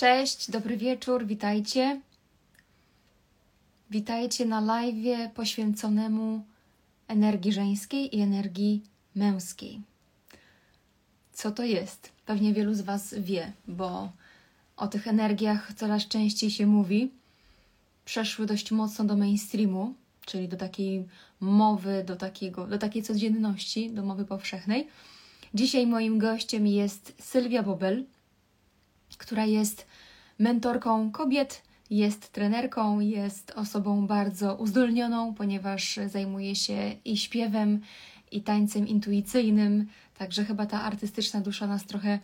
Cześć, dobry wieczór, witajcie. Witajcie na live poświęconemu energii żeńskiej i energii męskiej. Co to jest? Pewnie wielu z Was wie, bo o tych energiach coraz częściej się mówi. Przeszły dość mocno do mainstreamu, czyli do takiej mowy, do, takiego, do takiej codzienności, do mowy powszechnej. Dzisiaj moim gościem jest Sylwia Bobel, która jest mentorką kobiet, jest trenerką, jest osobą bardzo uzdolnioną, ponieważ zajmuje się i śpiewem, i tańcem intuicyjnym, także chyba ta artystyczna dusza nas trochę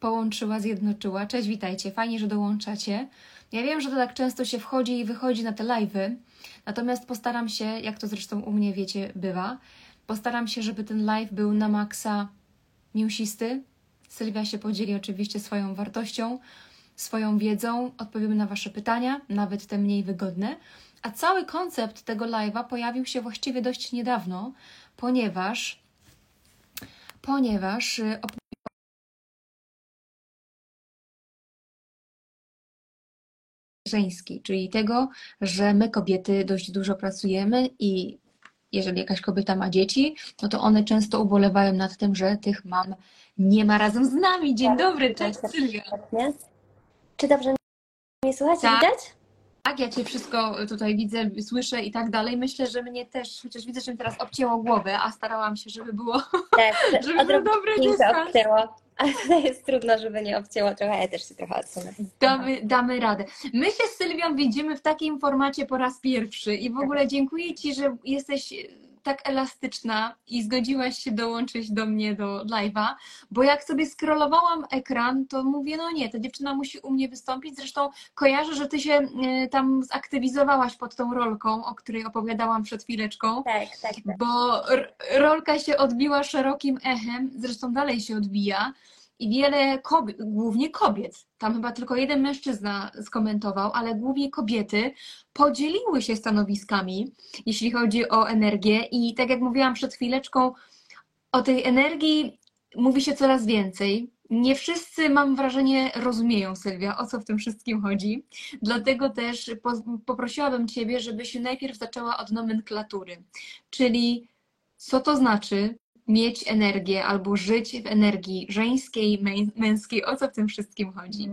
połączyła, zjednoczyła. Cześć, witajcie, fajnie, że dołączacie. Ja wiem, że to tak często się wchodzi i wychodzi na te live'y, natomiast postaram się, jak to zresztą u mnie wiecie, bywa, postaram się, żeby ten live był na maksa mięsisty. Sylwia się podzieli oczywiście swoją wartością, swoją wiedzą, odpowiemy na Wasze pytania, nawet te mniej wygodne. A cały koncept tego live'a pojawił się właściwie dość niedawno, ponieważ ponieważ y, żeński, czyli tego, że my kobiety dość dużo pracujemy i jeżeli jakaś kobieta ma dzieci, no to one często ubolewają nad tym, że tych mam nie ma razem z nami. Dzień Tak, dobry, tak, cześć tak, Sylwia. Czy dobrze mnie słuchacie? Tak. Widać? Tak, ja Cię wszystko tutaj widzę, słyszę i tak dalej. Myślę, że mnie też, chociaż widzę, że mi teraz obcięło głowę, a starałam się, żeby było, Tak, żeby był dobry dystans. obcięło. Ale tutaj jest trudno, żeby nie obcięło trochę. Ja też się trochę odsunę. Damy, damy radę. My się z Sylwią widzimy w takim formacie po raz pierwszy i w ogóle dziękuję Ci, że jesteś tak elastyczna i zgodziłaś się dołączyć do mnie do live'a, bo jak sobie scrollowałam ekran, to mówię, no nie, ta dziewczyna musi u mnie wystąpić. Zresztą kojarzę, że Ty się y, tam zaktywizowałaś pod tą rolką, o której opowiadałam przed chwileczką. Tak, tak, tak. bo rolka się odbiła szerokim echem, zresztą dalej się odbija i wiele kobiet, głównie kobiet, tam chyba tylko jeden mężczyzna skomentował, ale głównie kobiety podzieliły się stanowiskami, jeśli chodzi o energię i tak jak mówiłam przed chwileczką, o tej energii mówi się coraz więcej. Nie wszyscy, mam wrażenie, rozumieją, Sylwia, o co w tym wszystkim chodzi. Dlatego też po- poprosiłabym Ciebie, żebyś najpierw zaczęła od nomenklatury, czyli co to znaczy mieć energię albo żyć w energii żeńskiej, mę- męskiej, o co w tym wszystkim chodzi.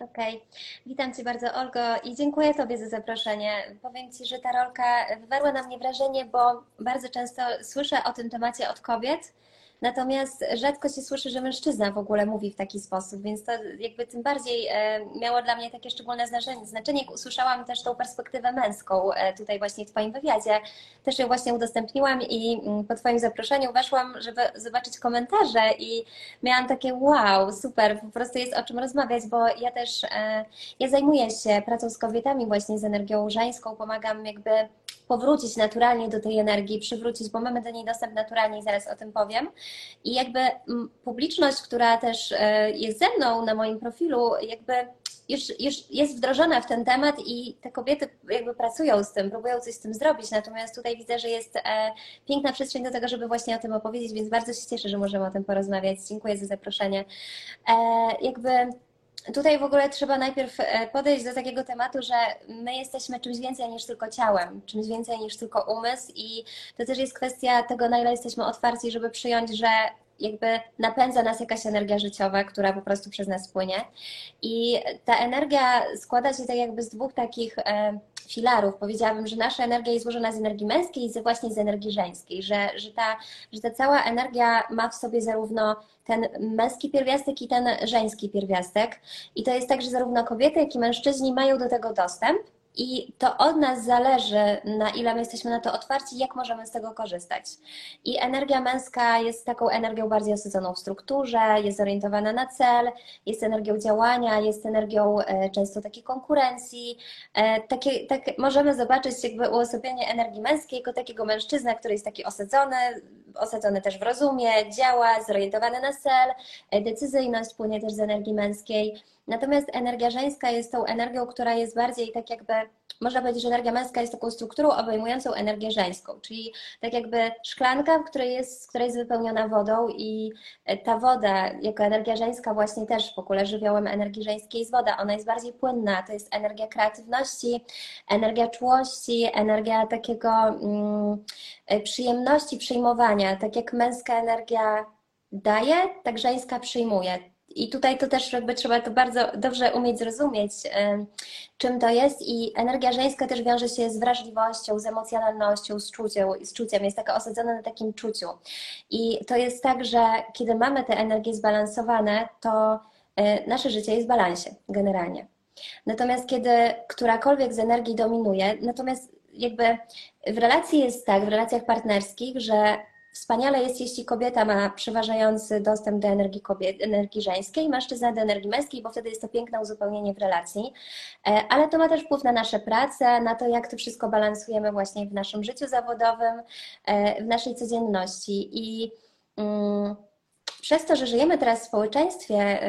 Okej. Witam Cię bardzo, Olgo, i dziękuję Tobie za zaproszenie. Powiem Ci, że ta rolka wywarła na mnie wrażenie, bo bardzo często słyszę o tym temacie od kobiet, natomiast rzadko się słyszy, że mężczyzna w ogóle mówi w taki sposób, więc to jakby tym bardziej e, miało dla mnie takie szczególne znaczenie. Usłyszałam też tą perspektywę męską e, tutaj właśnie w Twoim wywiadzie. Też ją właśnie udostępniłam i mm, po Twoim zaproszeniu weszłam, żeby zobaczyć komentarze i miałam takie wow, super, po prostu jest o czym rozmawiać, bo ja też e, ja zajmuję się pracą z kobietami właśnie z energią żeńską, pomagam jakby powrócić naturalnie do tej energii, przywrócić, bo mamy do niej dostęp naturalnie i zaraz o tym powiem. I jakby mm, publiczność, która też e, jest ze mną na moim profilu, jakby już, już jest wdrożona w ten temat i te kobiety jakby pracują z tym, próbują coś z tym zrobić, natomiast tutaj widzę, że jest e, piękna przestrzeń do tego, żeby właśnie o tym opowiedzieć, więc bardzo się cieszę, że możemy o tym porozmawiać. Dziękuję za zaproszenie. E, jakby tutaj w ogóle trzeba najpierw e, podejść do takiego tematu, że my jesteśmy czymś więcej niż tylko ciałem, czymś więcej niż tylko umysł i to też jest kwestia tego, na ile jesteśmy otwarci, żeby przyjąć, że jakby napędza nas jakaś energia życiowa, która po prostu przez nas płynie. I ta energia składa się tak jakby z dwóch takich e, filarów. Powiedziałabym, że nasza energia jest złożona z energii męskiej i właśnie z energii żeńskiej, że, że, ta, że ta cała energia ma w sobie zarówno ten męski pierwiastek i ten żeński pierwiastek. I to jest tak, że zarówno kobiety, jak i mężczyźni mają do tego dostęp. I to od nas zależy, na ile my jesteśmy na to otwarci, jak możemy z tego korzystać. I energia męska jest taką energią bardziej osadzoną w strukturze, jest zorientowana na cel, jest energią działania, jest energią e, często takiej konkurencji. E, Takie, tak, możemy zobaczyć jakby uosobienie energii męskiej jako takiego mężczyzna, który jest taki osadzony, osadzony też w rozumie, działa, zorientowany na cel, e, decyzyjność płynie też z energii męskiej. Natomiast energia żeńska jest tą energią, która jest bardziej tak jakby można powiedzieć, że energia męska jest taką strukturą obejmującą energię żeńską, czyli tak jakby szklanka, w której jest, która jest wypełniona wodą i ta woda jako energia żeńska właśnie też w ogóle żywiołem energii żeńskiej jest woda. Ona jest bardziej płynna, to jest energia kreatywności, energia czułości, energia takiego mm, przyjemności przyjmowania, tak jak męska energia daje, tak żeńska przyjmuje. I tutaj to też jakby trzeba to bardzo dobrze umieć zrozumieć, czym to jest. I energia żeńska też wiąże się z wrażliwością, z emocjonalnością, z czuciem, z czuciem. jest taka osadzona na takim czuciu. I to jest tak, że kiedy mamy te energie zbalansowane, to e, nasze życie jest w balansie generalnie. Natomiast kiedy którakolwiek z energii dominuje, natomiast jakby w relacji jest tak, w relacjach partnerskich, że Wspaniale jest, jeśli kobieta ma przeważający dostęp do energii, kobiet, energii żeńskiej, mężczyzna do energii męskiej, bo wtedy jest to piękne uzupełnienie w relacji. E, ale to ma też wpływ na nasze prace, na to, jak to wszystko balansujemy właśnie w naszym życiu zawodowym, e, w naszej codzienności. I. Mm, przez to, że żyjemy teraz w społeczeństwie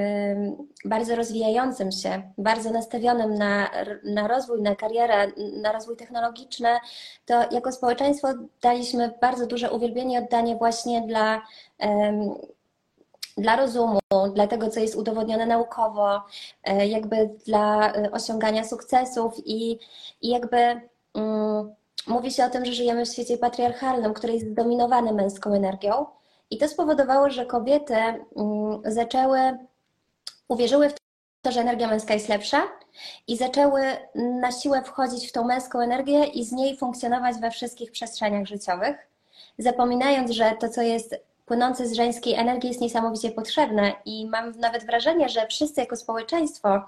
bardzo rozwijającym się, bardzo nastawionym na, na rozwój, na karierę, na rozwój technologiczny, to jako społeczeństwo daliśmy bardzo duże uwielbienie i oddanie właśnie dla, dla rozumu, dla tego, co jest udowodnione naukowo, e, jakby dla e, osiągania sukcesów i, i jakby. Um, mówi się o tym, że żyjemy w świecie patriarchalnym, który jest zdominowany męską energią, i to spowodowało, że kobiety mm, zaczęły, uwierzyły w to, że energia męska jest lepsza i zaczęły na siłę wchodzić w tą męską energię i z niej funkcjonować we wszystkich przestrzeniach życiowych, zapominając, że to, co jest płynące z żeńskiej energii jest niesamowicie potrzebne i mam nawet wrażenie, że wszyscy jako społeczeństwo,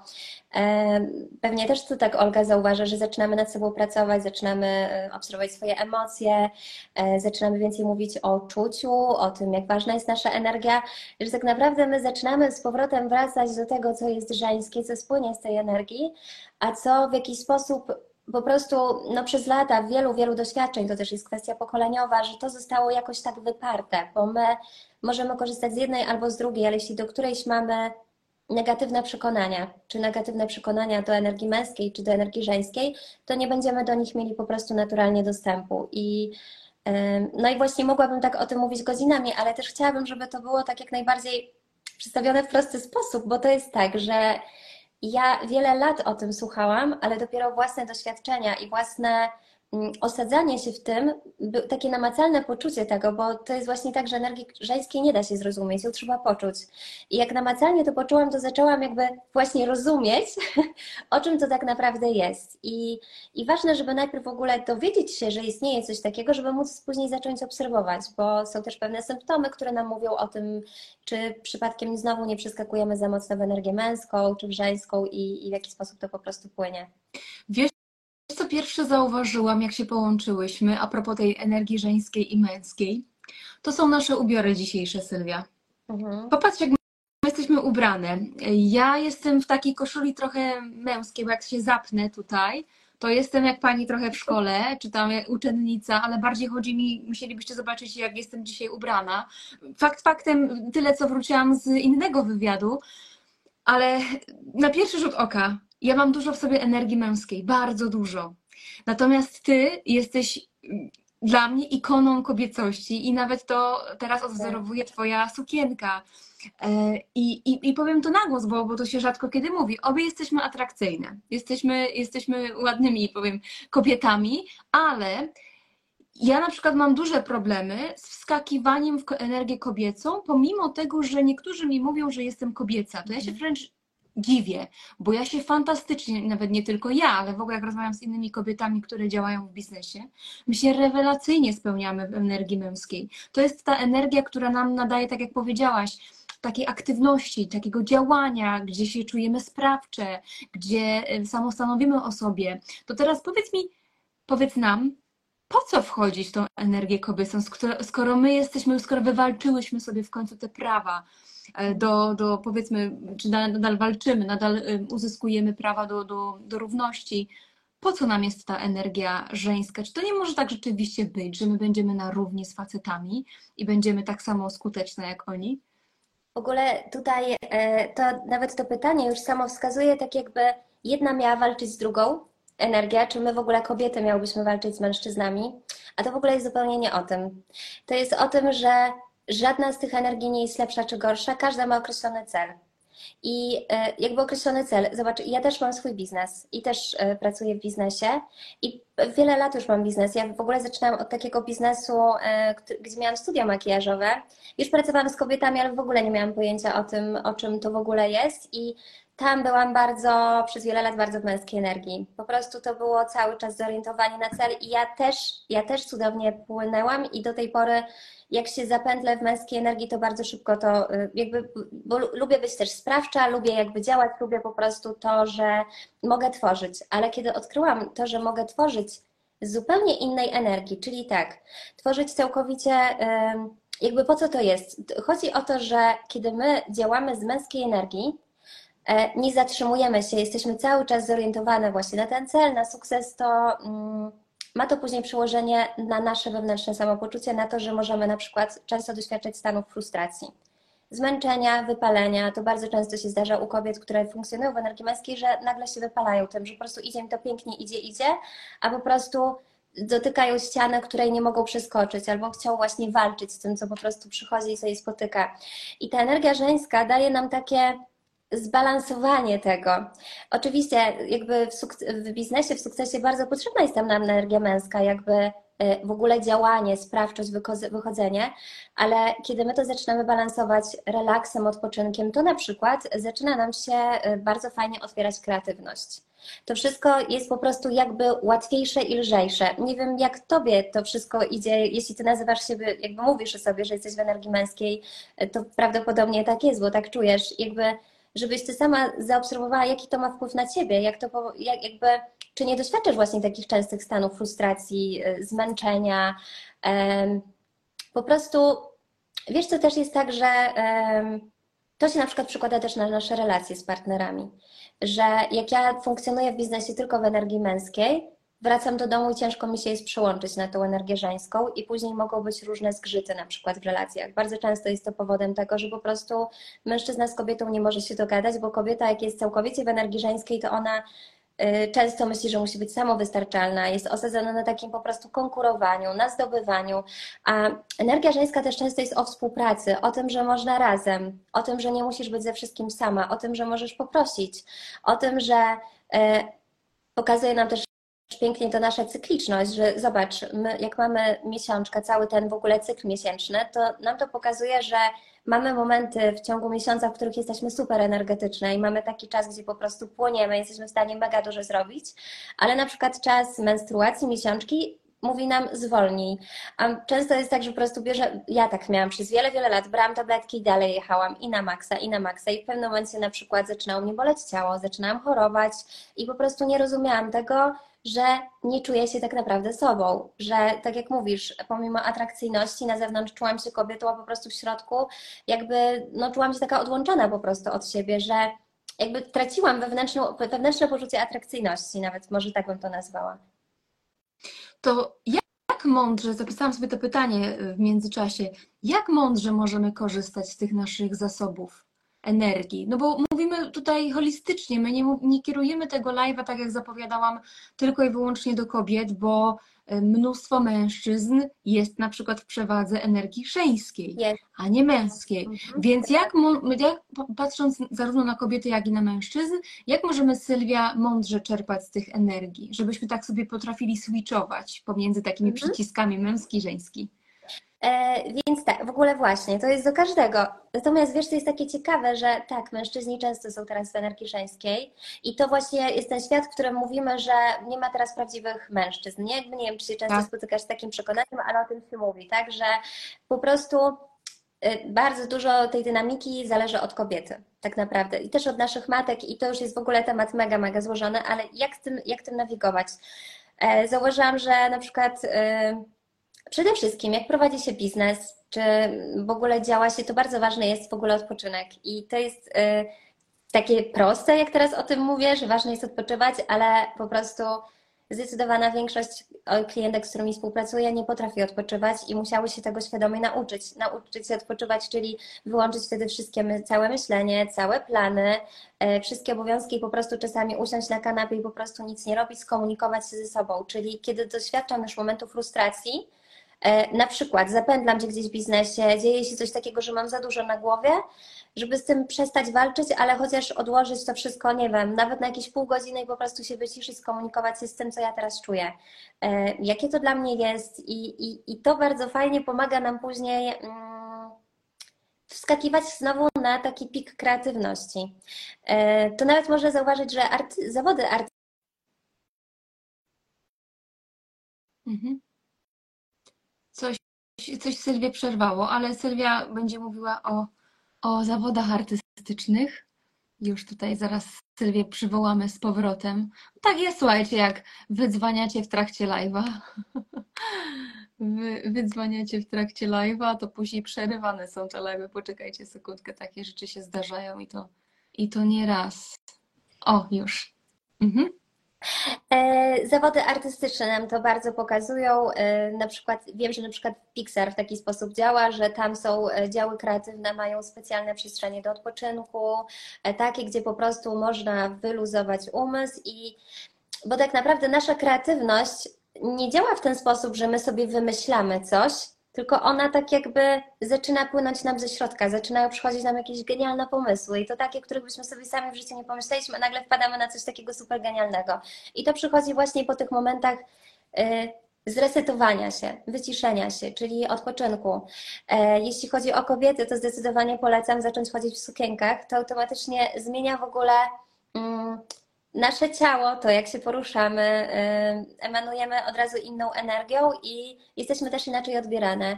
pewnie też tu tak Olga zauważa, że zaczynamy nad sobą pracować, zaczynamy e, obserwować swoje emocje, e, zaczynamy więcej mówić o czuciu, o tym, jak ważna jest nasza energia, że tak naprawdę my zaczynamy z powrotem wracać do tego, co jest żeńskie, co spłynie z tej energii, a co w jakiś sposób po prostu no, przez lata wielu, wielu doświadczeń, to też jest kwestia pokoleniowa, że to zostało jakoś tak wyparte, bo my możemy korzystać z jednej albo z drugiej, ale jeśli do którejś mamy negatywne przekonania, czy negatywne przekonania do energii męskiej, czy do energii żeńskiej, to nie będziemy do nich mieli po prostu naturalnie dostępu. I no i właśnie mogłabym tak o tym mówić godzinami, ale też chciałabym, żeby to było tak jak najbardziej przedstawione w prosty sposób, bo to jest tak, że ja wiele lat o tym słuchałam, ale dopiero własne doświadczenia i własne osadzanie się w tym, takie namacalne poczucie tego, bo to jest właśnie tak, że energii żeńskiej nie da się zrozumieć, ją trzeba poczuć. I jak namacalnie to poczułam, to zaczęłam jakby właśnie rozumieć, o czym to tak naprawdę jest. I, I ważne, żeby najpierw w ogóle dowiedzieć się, że istnieje coś takiego, żeby móc później zacząć obserwować, bo są też pewne symptomy, które nam mówią o tym, czy przypadkiem znowu nie przeskakujemy za mocno w energię męską czy w żeńską i, i w jaki sposób to po prostu płynie. Wiesz, pierwsze zauważyłam, jak się połączyłyśmy a propos tej energii żeńskiej i męskiej? To są nasze ubiory dzisiejsze, Sylwia. Mhm. Popatrz, jak my jesteśmy ubrane. Ja jestem w takiej koszuli trochę męskiej, bo jak się zapnę tutaj, to jestem jak pani trochę w szkole, czy tam uczennica, ale bardziej chodzi mi, musielibyście zobaczyć, jak jestem dzisiaj ubrana. Fakt faktem, tyle co wróciłam z innego wywiadu, ale na pierwszy rzut oka, ja mam dużo w sobie energii męskiej, bardzo dużo. Natomiast ty jesteś dla mnie ikoną kobiecości i nawet to teraz odwzorowuje twoja sukienka. E, I, i, I powiem to na głos, bo, bo to się rzadko kiedy mówi. Obie jesteśmy atrakcyjne, jesteśmy, jesteśmy ładnymi, powiem, kobietami, ale ja na przykład mam duże problemy z wskakiwaniem w energię kobiecą, pomimo tego, że niektórzy mi mówią, że jestem kobieca. To ja się wręcz dziwię, bo ja się fantastycznie, nawet nie tylko ja, ale w ogóle jak rozmawiam z innymi kobietami, które działają w biznesie, my się rewelacyjnie spełniamy w energii męskiej. To jest ta energia, która nam nadaje, tak jak powiedziałaś, takiej aktywności, takiego działania, gdzie się czujemy sprawcze, gdzie y, samostanowimy o sobie. To teraz powiedz mi, powiedz nam, po co wchodzić w tą energię kobiecą, skoro my jesteśmy, skoro wywalczyłyśmy sobie w końcu te prawa, do, do powiedzmy, czy nadal walczymy, nadal uzyskujemy prawa do, do, do równości. Po co nam jest ta energia żeńska? Czy to nie może tak rzeczywiście być, że my będziemy na równi z facetami i będziemy tak samo skuteczne jak oni? W ogóle tutaj e, to nawet to pytanie już samo wskazuje, tak jakby jedna miała walczyć z drugą, energia, czy my w ogóle kobiety miałybyśmy walczyć z mężczyznami, a to w ogóle jest zupełnie nie o tym. To jest o tym, że żadna z tych energii nie jest lepsza czy gorsza, każda ma określony cel. I e, jakby określony cel. Zobacz, ja też mam swój biznes i też e, pracuję w biznesie i wiele lat już mam biznes. Ja w ogóle zaczynałam od takiego biznesu, e, gdzie miałam studia makijażowe. Już pracowałam z kobietami, ale w ogóle nie miałam pojęcia o tym, o czym to w ogóle jest i tam byłam bardzo, przez wiele lat bardzo w męskiej energii. Po prostu to było cały czas zorientowanie na cel i ja też, ja też cudownie płynęłam i do tej pory jak się zapętlę w męskiej energii, to bardzo szybko to y, jakby, bo lubię być też sprawcza, lubię jakby działać, lubię po prostu to, że mogę tworzyć. Ale kiedy odkryłam to, że mogę tworzyć z zupełnie innej energii, czyli tak, tworzyć całkowicie jakby po co to jest? Chodzi o to, że kiedy my działamy z męskiej energii, nie zatrzymujemy się, jesteśmy cały czas zorientowane właśnie na ten cel, na sukces, to mm, ma to później przełożenie na nasze wewnętrzne samopoczucie, na to, że możemy na przykład często doświadczać stanów frustracji, zmęczenia, wypalenia. To bardzo często się zdarza u kobiet, które funkcjonują w energii męskiej, że nagle się wypalają tym, że po prostu idzie im to pięknie, idzie, idzie, a po prostu dotykają ściany, której nie mogą przeskoczyć, albo chcą właśnie walczyć z tym, co po prostu przychodzi i sobie spotyka. I ta energia żeńska daje nam takie zbalansowanie tego. Oczywiście jakby w, w, biznesie, w sukcesie bardzo potrzebna jest tam energia męska, jakby e, w ogóle działanie, sprawczość, wychodzenie, ale kiedy my to zaczynamy balansować relaksem, odpoczynkiem, to na przykład zaczyna nam się e, bardzo fajnie otwierać kreatywność. To wszystko jest po prostu jakby łatwiejsze i lżejsze. Nie wiem, jak tobie to wszystko idzie, jeśli ty nazywasz siebie, jakby mówisz o sobie, że jesteś w energii męskiej, e, to prawdopodobnie tak jest, bo tak czujesz. Jakby żebyś ty sama zaobserwowała, jaki to ma wpływ na ciebie, jak to jak, jakby, czy nie doświadczasz właśnie takich częstych stanów frustracji, y, zmęczenia. Po prostu, wiesz, co też jest tak, że to się na przykład przekłada też na nasze relacje z partnerami, że jak ja funkcjonuję w biznesie tylko w energii męskiej, wracam do domu i ciężko mi się jest przełączyć na tą energię żeńską i później mogą być różne zgrzyty na przykład w relacjach. Bardzo często jest to powodem tego, że po prostu mężczyzna z kobietą nie może się dogadać, bo kobieta jak jest całkowicie w energii żeńskiej, to ona y, często myśli, że musi być samowystarczalna, jest osadzona na takim po prostu konkurowaniu, na zdobywaniu, a energia żeńska też często jest o współpracy, o tym, że można razem, o tym, że nie musisz być ze wszystkim sama, o tym, że możesz poprosić, o tym, że y, pokazuje nam też pięknie to nasza cykliczność, że zobacz, my jak mamy miesiączkę, cały ten w ogóle cykl miesięczny, to nam to pokazuje, że mamy momenty w ciągu miesiąca, w których jesteśmy super energetyczne i mamy taki czas, gdzie po prostu płoniemy, jesteśmy w stanie mega dużo zrobić, ale na przykład czas menstruacji, miesiączki mówi nam zwolnij. A często jest tak, że po prostu bierze, ja tak miałam przez wiele, wiele lat, brałam tabletki i dalej jechałam i na maksa, i na maksa i w pewnym momencie na przykład zaczynało mnie boleć ciało, zaczynałam chorować i po prostu nie rozumiałam tego, że nie czuję się tak naprawdę sobą, że tak jak mówisz, pomimo atrakcyjności na zewnątrz czułam się kobietą, a po prostu w środku jakby no, czułam się taka odłączona po prostu od siebie, że jakby traciłam wewnętrzną, wewnętrzne poczucie atrakcyjności, nawet może tak bym to nazwała. To jak mądrze, zapisałam sobie to pytanie w międzyczasie, jak mądrze możemy korzystać z tych naszych zasobów? Energii. No bo mówimy tutaj holistycznie, my nie, nie kierujemy tego live'a, tak jak zapowiadałam, tylko i wyłącznie do kobiet, bo e, mnóstwo mężczyzn jest na przykład w przewadze energii żeńskiej, a nie męskiej. Mhm. Więc jak, jak, patrząc zarówno na kobiety, jak i na mężczyzn, jak możemy, Sylwia, mądrze czerpać z tych energii, żebyśmy tak sobie potrafili switchować pomiędzy takimi mhm. przyciskami męski, żeński? E, więc tak, w ogóle właśnie, to jest do każdego. Natomiast wiesz, to jest takie ciekawe, że tak, mężczyźni często są teraz w energii żeńskiej i to właśnie jest ten świat, w którym mówimy, że nie ma teraz prawdziwych mężczyzn. Nie, Jakby nie wiem, czy się często tak. spotykasz z takim przekonaniem, ale o tym się mówi, tak, że po prostu y, bardzo dużo tej dynamiki zależy od kobiety, tak naprawdę. I też od naszych matek, i to już jest w ogóle temat mega, mega złożony, ale jak tym, jak tym nawigować? E, zauważyłam, że na przykład y, Przede wszystkim, jak prowadzi się biznes, czy w ogóle działa się, to bardzo ważny jest w ogóle odpoczynek. I to jest y, takie proste, jak teraz o tym mówię, że ważne jest odpoczywać, ale po prostu zdecydowana większość klientek, z którymi współpracuję, nie potrafi odpoczywać i musiały się tego świadomie nauczyć. Nauczyć się odpoczywać, czyli wyłączyć wtedy wszystkie, całe myślenie, całe plany, e, wszystkie obowiązki i po prostu czasami usiąść na kanapie i po prostu nic nie robić, skomunikować się ze sobą. Czyli kiedy doświadczam już momentu frustracji, na przykład zapędlam się gdzieś w biznesie, dzieje się coś takiego, że mam za dużo na głowie, żeby z tym przestać walczyć, ale chociaż odłożyć to wszystko, nie wiem, nawet na jakieś pół godziny i po prostu się wyciszyć, skomunikować się z tym, co ja teraz czuję. E, jakie to dla mnie jest i, i, i to bardzo fajnie pomaga nam później mm, wskakiwać znowu na taki pik kreatywności. E, to nawet można zauważyć, że art, zawody art. Mhm. Coś, Sylwię przerwało, ale Sylwia będzie mówiła o o zawodach artystycznych. Już tutaj zaraz Sylwię przywołamy z powrotem. Tak jest, słuchajcie, jak wydzwaniacie w trakcie live'a. Wy, wydzwaniacie w trakcie live'a, to później przerywane są te live'y. Poczekajcie sekundkę, takie rzeczy się zdarzają i to, i to nie raz. O, już. Mhm. E, zawody artystyczne nam to bardzo pokazują. E, na przykład wiem, że na przykład Pixar w taki sposób działa, że tam są e, działy kreatywne, mają specjalne przestrzenie do odpoczynku, takie, gdzie po prostu można wyluzować umysł i bo tak naprawdę nasza kreatywność nie działa w ten sposób, że my sobie wymyślamy coś, tylko ona tak jakby zaczyna płynąć nam ze środka, zaczynają przychodzić nam jakieś genialne pomysły i to takie, których byśmy sobie sami w życiu nie pomyśleliśmy, a nagle wpadamy na coś takiego super genialnego. I to przychodzi właśnie po tych momentach y, zresetowania się, wyciszenia się, czyli odpoczynku. E, jeśli chodzi o kobiety, to zdecydowanie polecam zacząć chodzić w sukienkach. To automatycznie zmienia w ogóle mm, nasze ciało, to jak się poruszamy, y, emanujemy od razu inną energią i jesteśmy też inaczej odbierane.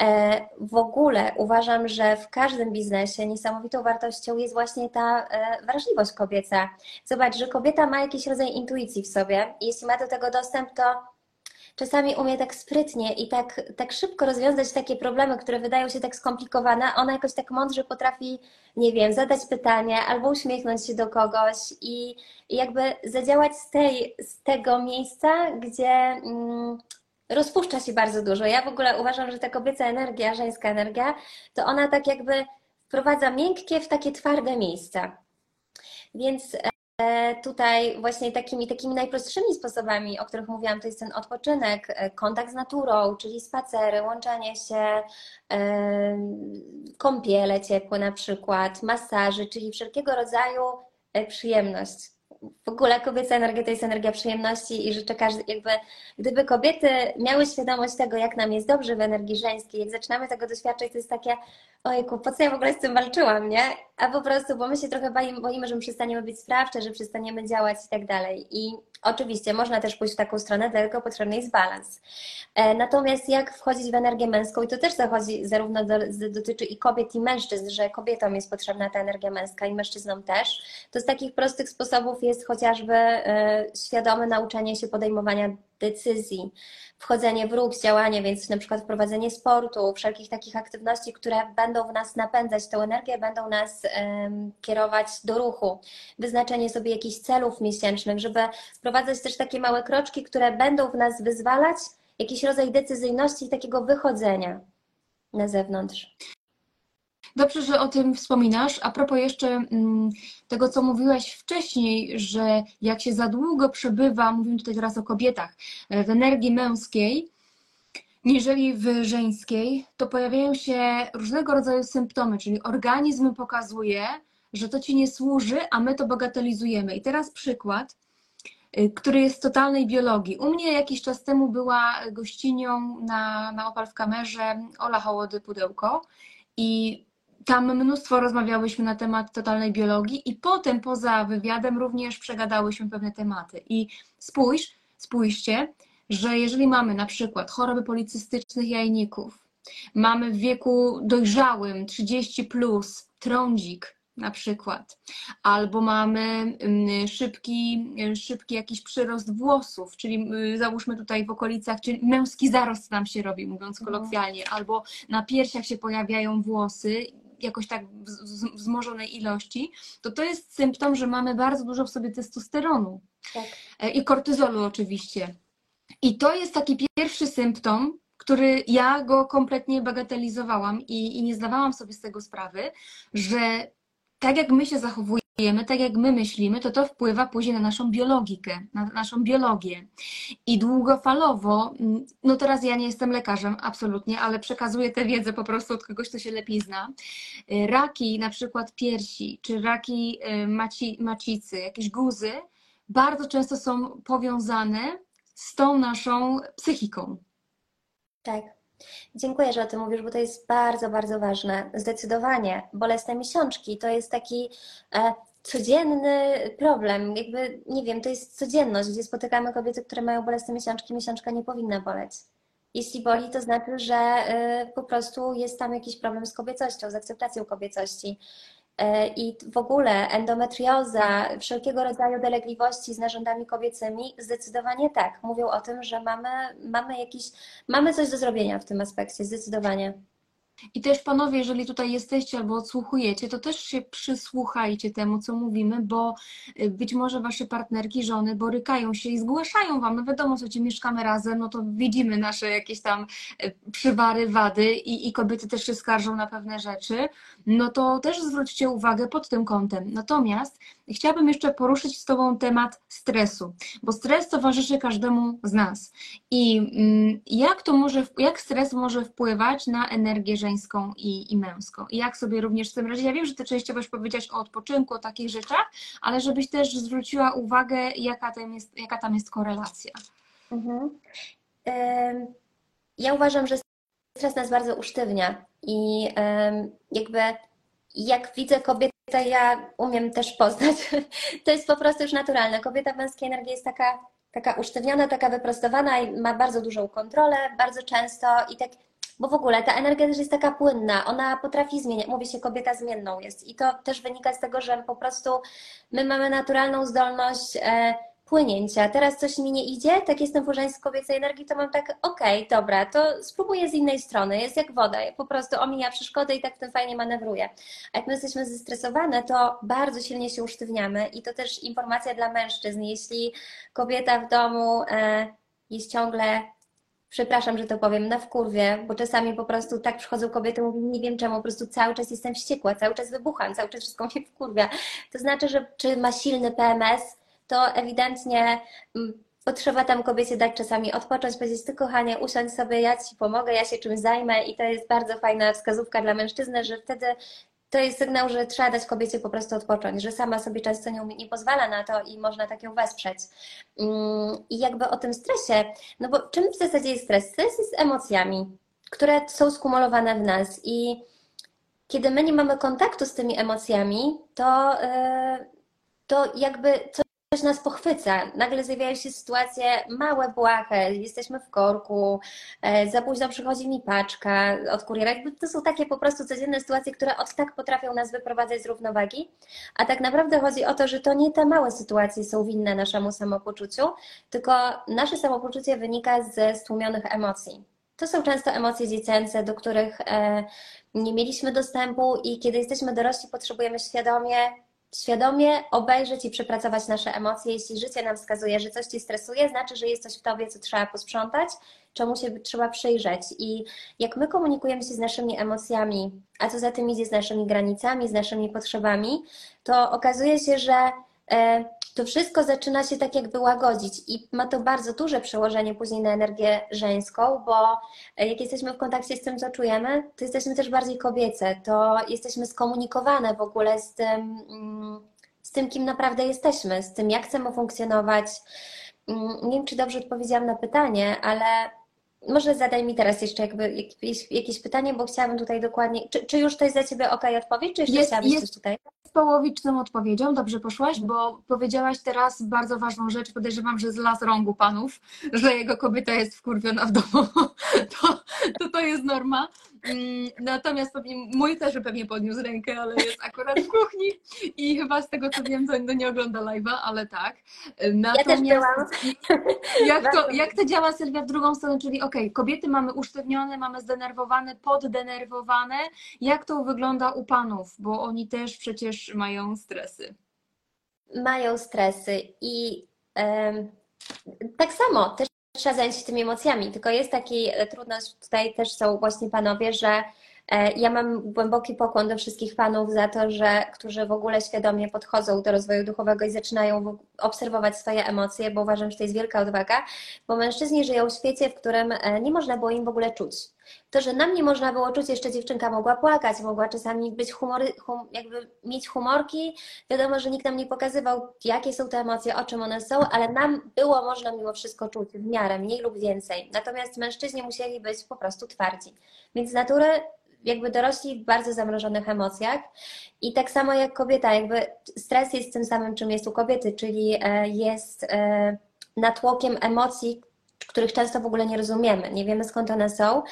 E, w ogóle uważam, że w każdym biznesie niesamowitą wartością jest właśnie ta e, wrażliwość kobieca. Zobacz, że kobieta ma jakiś rodzaj intuicji w sobie i jeśli ma do tego dostęp, to czasami umie tak sprytnie i tak, tak szybko rozwiązać takie problemy, które wydają się tak skomplikowane. Ona jakoś tak mądrze potrafi, nie wiem, zadać pytanie albo uśmiechnąć się do kogoś i, jakby zadziałać z, tej, z tego miejsca, gdzie mm, rozpuszcza się bardzo dużo. Ja w ogóle uważam, że ta kobieca energia, żeńska energia, to ona tak jakby wprowadza miękkie w takie twarde miejsca. Więc E, tutaj właśnie takimi, takimi najprostszymi sposobami, o których mówiłam, to jest ten odpoczynek, e, kontakt z naturą, czyli spacery, łączenie się, e, kąpiele ciepłe na przykład, masaży, czyli wszelkiego rodzaju przyjemność w ogóle kobieca energia to jest energia przyjemności i życzę każdy, jakby, gdyby kobiety miały świadomość tego, jak nam jest dobrze w energii żeńskiej, jak zaczynamy tego doświadczać, to jest takie, ojku, po co ja w ogóle z tym walczyłam, nie? A po prostu, bo my się trochę boimy, że my przestaniemy być sprawcze, że przestaniemy działać i tak dalej. I oczywiście można też pójść w taką stronę, dlatego potrzebny jest balans. E, natomiast jak wchodzić w energię męską, i to też zachodzi zarówno do, dotyczy i kobiet, i mężczyzn, że kobietom jest potrzebna ta energia męska i mężczyznom też, to z takich prostych sposobów jest chociażby e, świadome nauczenie się podejmowania decyzji, wchodzenie w ruch, działanie, więc na przykład wprowadzenie sportu, wszelkich takich aktywności, które będą w nas napędzać tą energię, będą nas um, kierować do ruchu. Wyznaczenie sobie jakichś celów miesięcznych, żeby wprowadzać też takie małe kroczki, które będą w nas wyzwalać jakiś rodzaj decyzyjności i takiego wychodzenia na zewnątrz. Dobrze, że o tym wspominasz. A propos jeszcze mm, tego, co mówiłaś wcześniej, że jak się za długo przebywa, mówimy tutaj teraz o kobietach, e, w energii męskiej, niżeli w żeńskiej, to pojawiają się różnego rodzaju symptomy, czyli organizm pokazuje, że to ci nie służy, a my to bagatelizujemy. I teraz przykład, e, który jest totalnej biologii. U mnie jakiś czas temu była gościnią na, na Opal w kamerze Ola Hołody Pudełko i tam mnóstwo rozmawiałyśmy na temat totalnej biologii i potem poza wywiadem również przegadałyśmy pewne tematy. I spójrz, spójrzcie, że jeżeli mamy na przykład choroby policystycznych jajników, mamy w wieku dojrzałym 30 plus trądzik na przykład, albo mamy mm, szybki, szybki jakiś przyrost włosów, czyli y, załóżmy tutaj w okolicach, czyli męski zarost nam się robi, mówiąc kolokwialnie, albo na piersiach się pojawiają włosy, jakoś tak w wzmożonej ilości, to to jest symptom, że mamy bardzo dużo w sobie testosteronu Tak. E, i kortyzolu oczywiście. I to jest taki pierwszy symptom, który ja go kompletnie bagatelizowałam i, i nie zdawałam sobie z tego sprawy, że tak jak my się zachowujemy, tak jak my myślimy, to to wpływa później na naszą biologikę, na naszą biologię. I długofalowo, mm, no teraz ja nie jestem lekarzem, absolutnie, ale przekazuję tę wiedzę po prostu od kogoś, kto się lepiej zna. Y, Raki, na przykład piersi, czy raki y, maci, macicy, jakieś guzy, bardzo często są powiązane z tą naszą psychiką. Tak. Dziękuję, że o tym mówisz, bo to jest bardzo, bardzo ważne. Zdecydowanie. Bolesne miesiączki to jest taki e, codzienny problem. Jakby, nie wiem, to jest codzienność, gdzie spotykamy kobiety, które mają bolesne miesiączki. Miesiączka nie powinna boleć. Jeśli boli, to znaczy, że e, po prostu jest tam jakiś problem z kobiecością, z akceptacją kobiecości. E, I w ogóle endometrioza, wszelkiego rodzaju dolegliwości z narządami kobiecymi, zdecydowanie tak. Mówią o tym, że mamy, mamy jakiś, mamy coś do zrobienia w tym aspekcie, zdecydowanie. I też panowie, jeżeli tutaj jesteście albo odsłuchujecie, to też się przysłuchajcie temu, co mówimy, bo y, być może wasze partnerki, żony borykają się i zgłaszają wam, no wiadomo, słuchajcie, mieszkamy razem, no to widzimy nasze jakieś tam y, przywary, wady i, i kobiety też się skarżą na pewne rzeczy, no to też zwróćcie uwagę pod tym kątem. Natomiast chciałabym jeszcze poruszyć z tobą temat stresu, bo stres towarzyszy każdemu z nas. I mm, jak to może, jak stres może wpływać na energię żeńską i, i męską? I jak sobie również z tym radzić? Ja wiem, że ty częściowo już powiedziałaś o odpoczynku, o takich rzeczach, ale żebyś też zwróciła uwagę, jaka tam jest, jaka tam jest korelacja. Mhm. Ja uważam, że stres nas bardzo usztywnia i jakby jak widzę kobietę, ja umiem też poznać. To jest po prostu już naturalne. Kobieta męskiej energii jest taka, taka usztywniona, taka wyprostowana i ma bardzo dużą kontrolę, bardzo często i tak, bo w ogóle ta energia też jest taka płynna, ona potrafi zmieniać. Mówi się, kobieta zmienną jest i to też wynika z tego, że po prostu my mamy naturalną zdolność e, płynięcia. Teraz coś mi nie idzie, tak jestem w z kobiecej energii, to mam tak, okej, dobra, to spróbuję z innej strony. Jest jak woda, po prostu omija przeszkody i tak w tym fajnie manewruję. A jak my jesteśmy zestresowane, to bardzo silnie się usztywniamy i to też informacja dla mężczyzn. Jeśli kobieta w domu e, jest ciągle Przepraszam, że to powiem, na wkurwie, bo czasami po prostu tak przychodzą kobiety, mówią, nie wiem czemu, po prostu cały czas jestem wściekła, cały czas wybucham, cały czas wszystko mnie wkurwia. To znaczy, że czy ma silny PMS, to ewidentnie mm, potrzeba tam kobiecie dać czasami odpocząć, powiedzieć, ty kochanie, usiądź sobie, ja ci pomogę, ja się czymś zajmę i to jest bardzo fajna wskazówka dla mężczyzny, że wtedy to jest sygnał, że trzeba dać kobiecie po prostu odpocząć, że sama sobie często nie, nie pozwala na to i można tak ją wesprzeć. Mm, I jakby o tym stresie, no bo czym w zasadzie jest stres? Stres jest emocjami, które są skumulowane w nas i kiedy my nie mamy kontaktu z tymi emocjami, to, yy, to jakby coś nas pochwyca. Nagle zjawiają się sytuacje małe, błahe, jesteśmy w korku, e, za późno przychodzi mi paczka od kuriera. To są takie po prostu codzienne sytuacje, które od tak potrafią nas wyprowadzać z równowagi. A tak naprawdę chodzi o to, że to nie te małe sytuacje są winne naszemu samopoczuciu, tylko nasze samopoczucie wynika ze stłumionych emocji. To są często emocje dziecięce, do których e, nie mieliśmy dostępu i kiedy jesteśmy dorośli, potrzebujemy świadomie świadomie obejrzeć i przepracować nasze emocje. Jeśli życie nam wskazuje, że coś ci stresuje, znaczy, że jest coś w tobie, co trzeba posprzątać, czemu się trzeba przyjrzeć. I jak my komunikujemy się z naszymi emocjami, a co za tym idzie z naszymi granicami, z naszymi potrzebami, to okazuje się, że e, to wszystko zaczyna się tak jakby łagodzić i ma to bardzo duże przełożenie później na energię żeńską, bo e, jak jesteśmy w kontakcie z tym, co czujemy, to jesteśmy też bardziej kobiece, to jesteśmy skomunikowane w ogóle z tym, mm, z tym kim naprawdę jesteśmy, z tym, jak chcemy funkcjonować. Mm, Nie wiem, czy dobrze odpowiedziałam na pytanie, ale może zadaj mi teraz jeszcze jakby jakieś, jakieś pytanie, bo chciałabym tutaj dokładnie. Czy, czy już to jest dla Ciebie ok odpowiedź, czy jeszcze Jest- chciałabyś jest- coś tutaj? Z połowiczną odpowiedzią, dobrze poszłaś, bo powiedziałaś teraz bardzo ważną rzecz, podejrzewam, że z las rągu panów, że jego kobieta jest wkurwiona w domu, to to, to jest norma. Mm, natomiast pewnie, mój też pewnie podniósł rękę, ale jest akurat w kuchni i chyba z tego co wiem, to no nie ogląda live'a, ale tak. Natomiast ja jak, to, jak to działa Sylwia w drugą stronę, czyli okej, okay, kobiety mamy usztywnione, mamy zdenerwowane, poddenerwowane. Jak to wygląda u panów? Bo oni też przecież mają stresy. Mają stresy i tak samo też trzeba zająć się tymi emocjami, tylko jest taki e, trudność, tutaj też są właśnie panowie, że ja mam głęboki pokłon do wszystkich panów za to, że którzy w ogóle świadomie podchodzą do rozwoju duchowego i zaczynają obserwować swoje emocje, bo uważam, że to jest wielka odwaga, bo mężczyźni żyją w świecie, w którym e, nie można było im w ogóle czuć. To, że nam nie można było czuć, jeszcze dziewczynka mogła płakać, mogła czasami być humory, hum, jakby mieć humorki. Wiadomo, że nikt nam nie pokazywał, jakie są te emocje, o czym one są, ale nam było można mimo wszystko czuć w miarę, mniej lub więcej. Natomiast mężczyźni musieli być po prostu twardzi. Więc z natury jakby dorośli w bardzo zamrożonych emocjach i tak samo jak kobieta, jakby stres jest tym samym, czym jest u kobiety, czyli e, jest e, natłokiem emocji, których często w ogóle nie rozumiemy, nie wiemy skąd one są.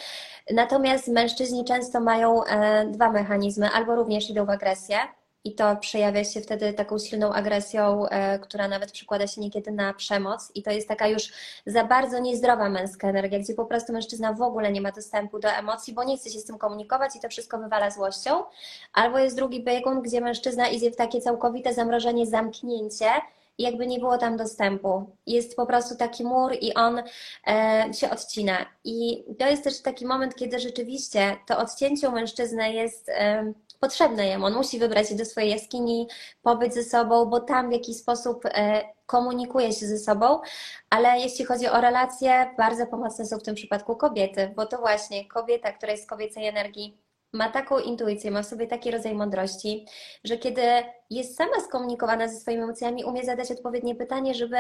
Natomiast mężczyźni często mają e, dwa mechanizmy, albo również idą w agresję, i to przejawia się wtedy taką silną agresją, e, która nawet przykłada się niekiedy na przemoc. I to jest taka już za bardzo niezdrowa męska energia, gdzie po prostu mężczyzna w ogóle nie ma dostępu do emocji, bo nie chce się z tym komunikować i to wszystko wywala złością. Albo jest drugi biegun, gdzie mężczyzna idzie w takie całkowite zamrożenie, zamknięcie i jakby nie było tam dostępu. Jest po prostu taki mur i on e, się odcina. I to jest też taki moment, kiedy rzeczywiście to odcięcie u mężczyzny jest e, potrzebne jemu. On musi wybrać się do swojej jaskini, pobyć ze sobą, bo tam w jakiś sposób e, komunikuje się ze sobą, ale jeśli chodzi o relacje, bardzo pomocne są w tym przypadku kobiety, bo to właśnie kobieta, która jest z kobiecej energii, ma taką intuicję, ma w sobie taki rodzaj mądrości, że kiedy jest sama skomunikowana ze swoimi emocjami, umie zadać odpowiednie pytanie, żeby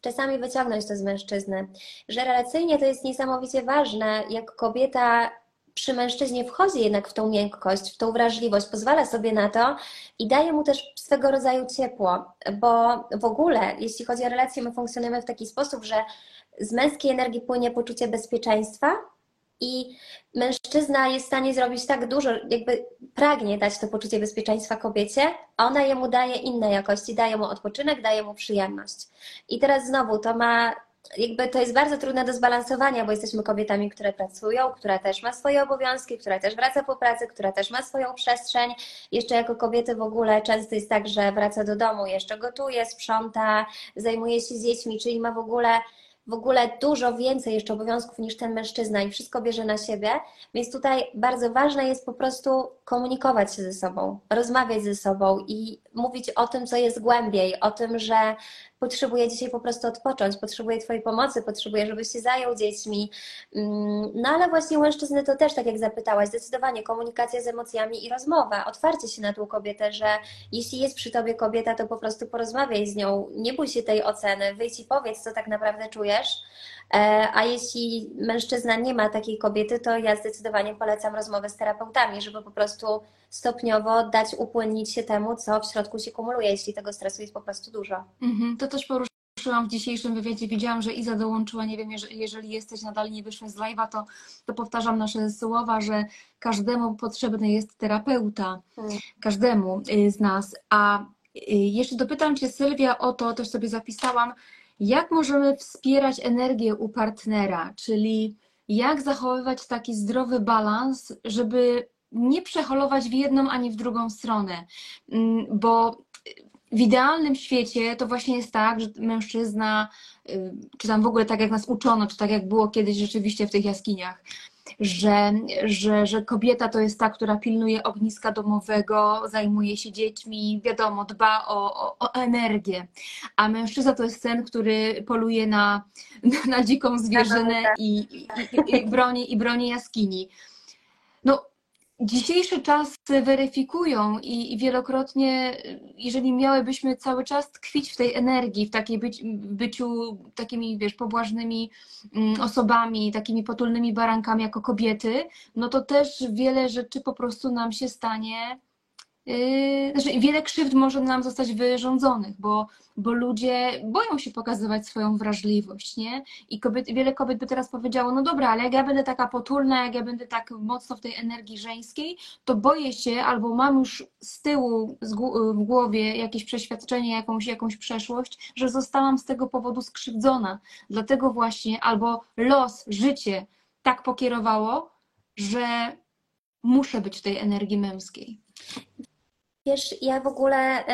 czasami wyciągnąć to z mężczyzny. Że relacyjnie to jest niesamowicie ważne, jak kobieta przy mężczyźnie wchodzi jednak w tą miękkość, w tą wrażliwość, pozwala sobie na to i daje mu też swego rodzaju ciepło, bo w ogóle, jeśli chodzi o relacje, my funkcjonujemy w taki sposób, że z męskiej energii płynie poczucie bezpieczeństwa, i mężczyzna jest w stanie zrobić tak dużo, jakby pragnie dać to poczucie bezpieczeństwa kobiecie, a ona jemu daje inne jakości, daje mu odpoczynek, daje mu przyjemność. I teraz znowu to ma, jakby to jest bardzo trudne do zbalansowania, bo jesteśmy kobietami, które pracują, która też ma swoje obowiązki, która też wraca po pracy, która też ma swoją przestrzeń. Jeszcze jako kobiety w ogóle często jest tak, że wraca do domu, jeszcze gotuje, sprząta, zajmuje się z dziećmi, czyli ma w ogóle w ogóle dużo więcej jeszcze obowiązków niż ten mężczyzna i wszystko bierze na siebie, więc tutaj bardzo ważne jest po prostu komunikować się ze sobą, rozmawiać ze sobą i mówić o tym, co jest głębiej, o tym, że potrzebuję dzisiaj po prostu odpocząć, potrzebuję Twojej pomocy, potrzebuję, żebyś się zajął dziećmi. Mm, no ale właśnie mężczyzny to też, tak jak zapytałaś, zdecydowanie komunikacja z emocjami i rozmowa, otwarcie się na tą kobietę, że jeśli jest przy Tobie kobieta, to po prostu porozmawiaj z nią, nie bój się tej oceny, wyjdź i powiedz, co tak naprawdę czujesz. E, a jeśli mężczyzna nie ma takiej kobiety, to ja zdecydowanie polecam rozmowę z terapeutami, żeby po prostu stopniowo dać upłynnić się temu, co w środku się kumuluje, jeśli tego stresu jest po prostu dużo. Mhm, to też poruszyłam w dzisiejszym wywiadzie. Widziałam, że Iza dołączyła. Nie wiem, jeżeli jesteś nadal nie wyszła z live'a, to, to powtarzam nasze słowa, że każdemu potrzebny jest terapeuta. Hmm. Każdemu y, z nas. A y, jeszcze dopytam Cię, Sylwia, o to, też sobie zapisałam, jak możemy wspierać energię u partnera, czyli jak zachowywać taki zdrowy balans, żeby nie przeholować w jedną ani w drugą stronę, mm, bo w idealnym świecie to właśnie jest tak, że mężczyzna, y, czy tam w ogóle tak jak nas uczono, czy tak jak było kiedyś rzeczywiście w tych jaskiniach, że, że, że kobieta to jest ta, która pilnuje ogniska domowego, zajmuje się dziećmi, wiadomo, dba o, o, o energię, a mężczyzna to jest ten, który poluje na, na dziką zwierzynę i, i, i, i broni, i broni jaskini. Dzisiejsze czasy weryfikują i, i, wielokrotnie, jeżeli miałybyśmy cały czas tkwić w tej energii, w takiej być, byciu takimi, wiesz, pobłażnymi mm, osobami, takimi potulnymi barankami jako kobiety, no to też wiele rzeczy po prostu nam się stanie Yy, znaczy wiele krzywd może nam zostać wyrządzonych, bo, bo ludzie boją się pokazywać swoją wrażliwość, nie? I kobiet, wiele kobiet by teraz powiedziało, no dobra, ale jak ja będę taka potulna, jak ja będę tak mocno w tej energii żeńskiej, to boję się albo mam już z tyłu w głowie jakieś przeświadczenie, jakąś, jakąś przeszłość, że zostałam z tego powodu skrzywdzona. Dlatego właśnie albo los, życie tak pokierowało, że muszę być w tej energii męskiej. Wiesz, ja w ogóle,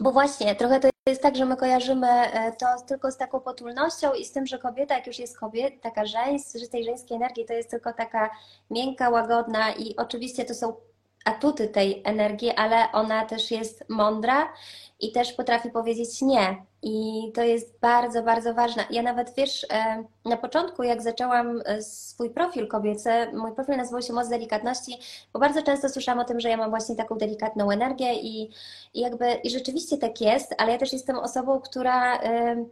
bo właśnie trochę to jest tak, że my kojarzymy e, to tylko z taką potulnością i z tym, że kobieta, jak już jest kobieta, taka żeńska, że tej żeńskiej energii to jest tylko taka miękka, łagodna i oczywiście to są atuty tej energii, ale ona też jest mądra i też potrafi powiedzieć nie. I to jest bardzo, bardzo ważne. Ja nawet wiesz, e, na początku, jak zaczęłam e, swój profil kobiecy, mój profil nazywał się Moc Delikatności, bo bardzo często słyszałam o tym, że ja mam właśnie taką delikatną energię i, i jakby, i rzeczywiście tak jest, ale ja też jestem osobą, która e,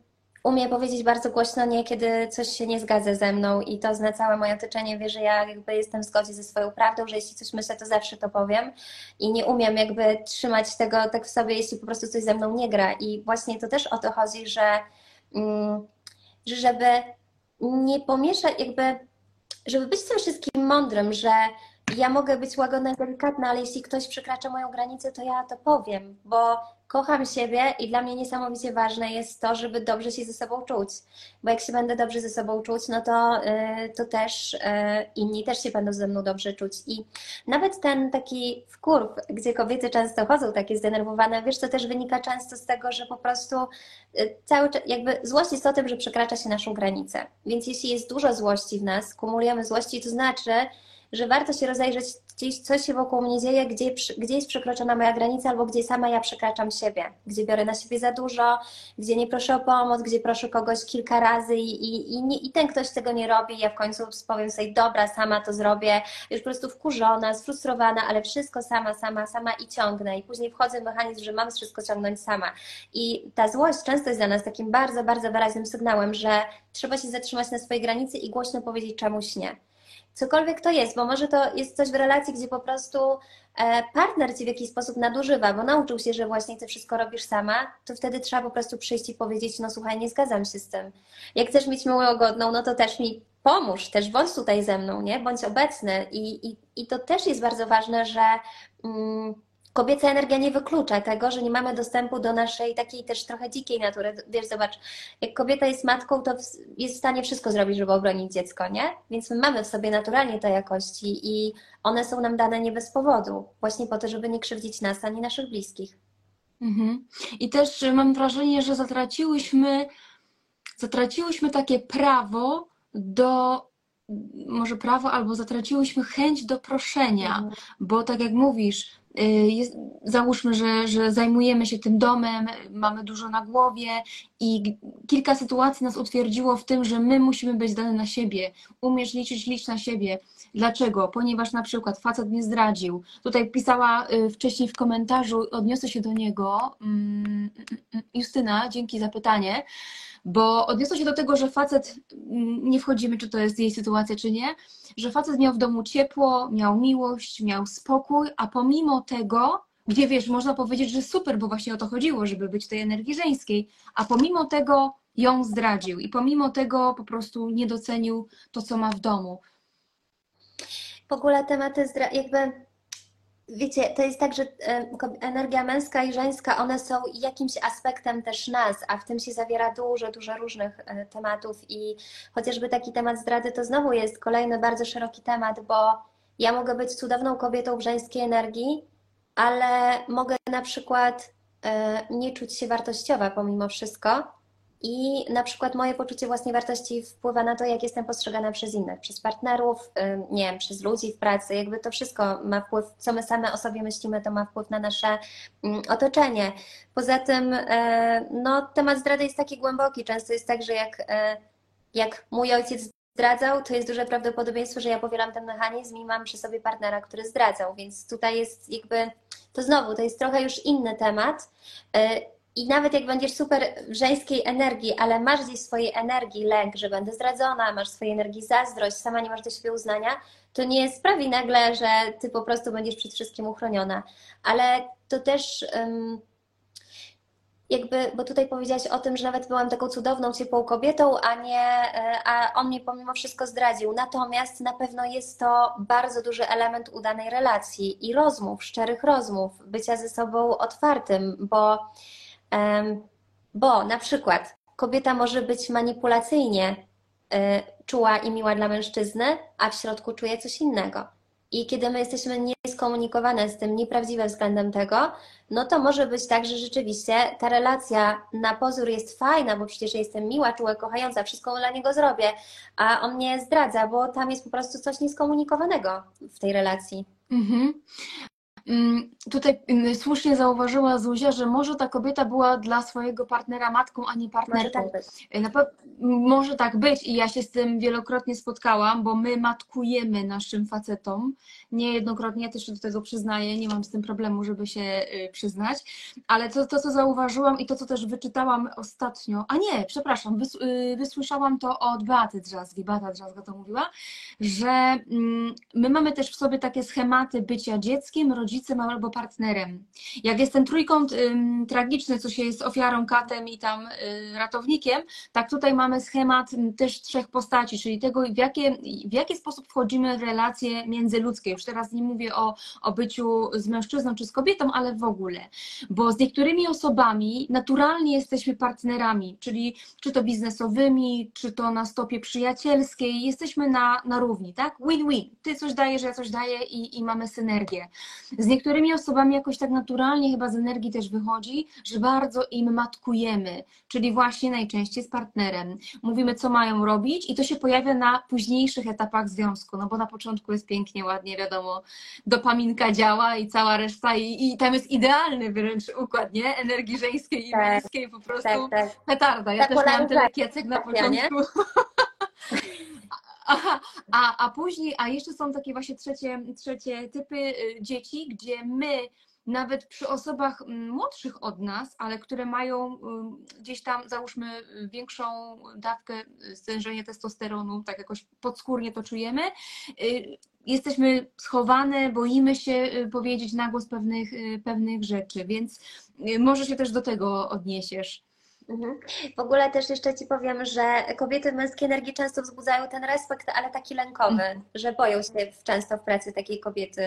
umie powiedzieć bardzo głośno nie, kiedy coś się nie zgadza ze mną i to zna całe moje otoczenie, wie, że ja jakby jestem w zgodzie ze swoją prawdą, że jeśli coś myślę, to zawsze to powiem i nie umiem jakby trzymać tego tak w sobie, jeśli po prostu coś ze mną nie gra. I właśnie to też o to chodzi, że, mm, że żeby nie pomieszać jakby, żeby być tym wszystkim mądrym, że ja mogę być łagodna i delikatna, ale jeśli ktoś przekracza moją granicę, to ja to powiem, bo kocham siebie i dla mnie niesamowicie ważne jest to, żeby dobrze się ze sobą czuć. Bo jak się będę dobrze ze sobą czuć, no to, y, to też y, inni też się będą ze mną dobrze czuć. I nawet ten taki wkurw, gdzie kobiety często chodzą takie zdenerwowane, wiesz, to też wynika często z tego, że po prostu y, cały czas, jakby złość jest o tym, że przekracza się naszą granicę. Więc jeśli jest dużo złości w nas, kumulujemy złości, to znaczy, że warto się rozejrzeć gdzieś, co się wokół mnie dzieje, gdzie, gdzie jest przekroczona moja granica, albo gdzie sama ja przekraczam siebie, gdzie biorę na siebie za dużo, gdzie nie proszę o pomoc, gdzie proszę kogoś kilka razy i, i, i, nie, i ten ktoś tego nie robi, ja w końcu powiem sobie, dobra, sama to zrobię, już po prostu wkurzona, sfrustrowana, ale wszystko sama, sama, sama i ciągnę i później wchodzę w mechanizm, że mam wszystko ciągnąć sama. I ta złość często jest dla nas takim bardzo, bardzo wyraźnym sygnałem, że trzeba się zatrzymać na swojej granicy i głośno powiedzieć czemuś nie cokolwiek to jest, bo może to jest coś w relacji, gdzie po prostu e, partner ci w jakiś sposób nadużywa, bo nauczył się, że właśnie ty wszystko robisz sama, to wtedy trzeba po prostu przyjść i powiedzieć, no słuchaj, nie zgadzam się z tym. Jak chcesz mieć miłą godną, no to też mi pomóż, też bądź tutaj ze mną, nie? Bądź obecny. I, i, i to też jest bardzo ważne, że mm, Kobieca energia nie wyklucza tego, że nie mamy dostępu do naszej takiej też trochę dzikiej natury. Wiesz, zobacz, jak kobieta jest matką, to jest w stanie wszystko zrobić, żeby obronić dziecko, nie? Więc my mamy w sobie naturalnie te jakości i one są nam dane nie bez powodu, właśnie po to, żeby nie krzywdzić nas ani naszych bliskich. Mhm. I też mam wrażenie, że zatraciłyśmy, zatraciłyśmy takie prawo do może prawo, albo zatraciłyśmy chęć do proszenia, mhm. bo tak jak mówisz, y, jest, załóżmy, że, że zajmujemy się tym domem, mamy dużo na głowie i kilka sytuacji nas utwierdziło w tym, że my musimy być zdane na siebie, umiesz liczyć, licz na siebie. Dlaczego? Ponieważ na przykład facet mnie zdradził. Tutaj pisała y, wcześniej w komentarzu, odniosę się do niego, mm, mm, mm, Justyna, dzięki za pytanie bo odniosło się do tego, że facet, nie wchodzimy, czy to jest jej sytuacja, czy nie, że facet miał w domu ciepło, miał miłość, miał spokój, a pomimo tego, gdzie wiesz, można powiedzieć, że super, bo właśnie o to chodziło, żeby być tej energii żeńskiej, a pomimo tego ją zdradził i pomimo tego po prostu nie docenił to, co ma w domu. W ogóle tematy jakby Wiecie, to jest tak, że energia męska i żeńska, one są jakimś aspektem też nas, a w tym się zawiera dużo, dużo różnych e, tematów i chociażby taki temat zdrady to znowu jest kolejny bardzo szeroki temat, bo ja mogę być cudowną kobietą w żeńskiej energii, ale mogę na przykład e, nie czuć się wartościowa pomimo wszystko i na przykład moje poczucie własnej wartości wpływa na to, jak jestem postrzegana przez innych, przez partnerów, nie wiem, przez ludzi w pracy. Jakby to wszystko ma wpływ, co my same o sobie myślimy, to ma wpływ na nasze otoczenie. Poza tym, e, no, temat zdrady jest taki głęboki. Często jest tak, że jak, e, jak mój ojciec zdradzał, to jest duże prawdopodobieństwo, że ja powielam ten mechanizm i mam przy sobie partnera, który zdradzał. Więc tutaj jest jakby, to znowu, to jest trochę już inny temat. I nawet jak będziesz super w żeńskiej energii, ale masz gdzieś swojej energii lęk, że będę zdradzona, masz swojej energii zazdrość, sama nie masz do siebie uznania, to nie sprawi nagle, że ty po prostu będziesz przed wszystkim uchroniona. Ale to też. Jakby, bo tutaj powiedziałaś o tym, że nawet byłam taką cudowną, ciepłą kobietą, a nie, e, a on mnie pomimo wszystko zdradził. Natomiast na pewno jest to bardzo duży element udanej relacji i rozmów, szczerych rozmów, bycia ze sobą otwartym, bo, bo na przykład kobieta może być manipulacyjnie e, czuła i miła dla mężczyzny, a w środku czuje coś innego. I kiedy my jesteśmy nieskomunikowane z tym, nieprawdziwe względem tego, no to może być tak, że rzeczywiście ta relacja na pozór jest fajna, bo przecież jestem miła, czuła, kochająca, wszystko dla niego zrobię, a on mnie zdradza, bo tam jest po prostu coś nieskomunikowanego w tej relacji. Mhm. Mm, tutaj mm, słusznie zauważyła Zuzia, że może ta kobieta była dla swojego partnera matką, a nie partnerką. Może tak być. E, może tak być i ja się z tym wielokrotnie spotkałam, bo my matkujemy naszym facetom. Niejednokrotnie, ja też się do tego przyznaję, nie mam z tym problemu, żeby się y, przyznać, ale to, to co zauważyłam i to, co też wyczytałam ostatnio, a nie, przepraszam, y, wysłyszałam to od Beaty Drzazgi, Beata Drzazga to mówiła, że mm, my mamy też w sobie takie schematy bycia dzieckiem, rodzicem, rodzicem albo partnerem. Jak jest ten trójkąt ym, tragiczny, co się jest ofiarą, katem i tam y, ratownikiem, tak tutaj mamy schemat też trzech postaci, czyli tego, w, jakie, w jaki sposób wchodzimy w relacje międzyludzkie. Już teraz nie mówię o, o byciu z mężczyzną czy z kobietą, ale w ogóle. Bo z niektórymi osobami naturalnie jesteśmy partnerami, czyli czy to biznesowymi, czy to na stopie przyjacielskiej, jesteśmy na, na równi, tak? Win-win. Ty coś dajesz, ja coś daję i, i mamy synergię. Z niektórymi osobami jakoś tak naturalnie chyba z energii też wychodzi, że bardzo im matkujemy, czyli właśnie najczęściej z partnerem. Mówimy, co mają robić i to się pojawia na późniejszych etapach związku, no bo na początku jest pięknie, ładnie, wiadomo, dopaminka działa i cała reszta i, i tam jest idealny wręcz układ, nie? Energii żeńskiej i tak, męskiej, po prostu tak, tak. petarda. Ja tak też miałam tyle kiecek na początku. Aha, a, a później, a jeszcze są takie właśnie trzecie, trzecie typy y, dzieci, gdzie my nawet przy osobach mm, młodszych od nas, ale które mają y, gdzieś tam, załóżmy, większą dawkę stężenia testosteronu, tak jakoś podskórnie to czujemy, y, jesteśmy schowane, boimy się powiedzieć na głos pewnych, pewnych rzeczy, więc może się też do tego odniesiesz. Mhm. W ogóle też jeszcze Ci powiem, że kobiety męskiej energii często wzbudzają ten respekt, ale taki lękowy, mhm. że boją się często w pracy takiej kobiety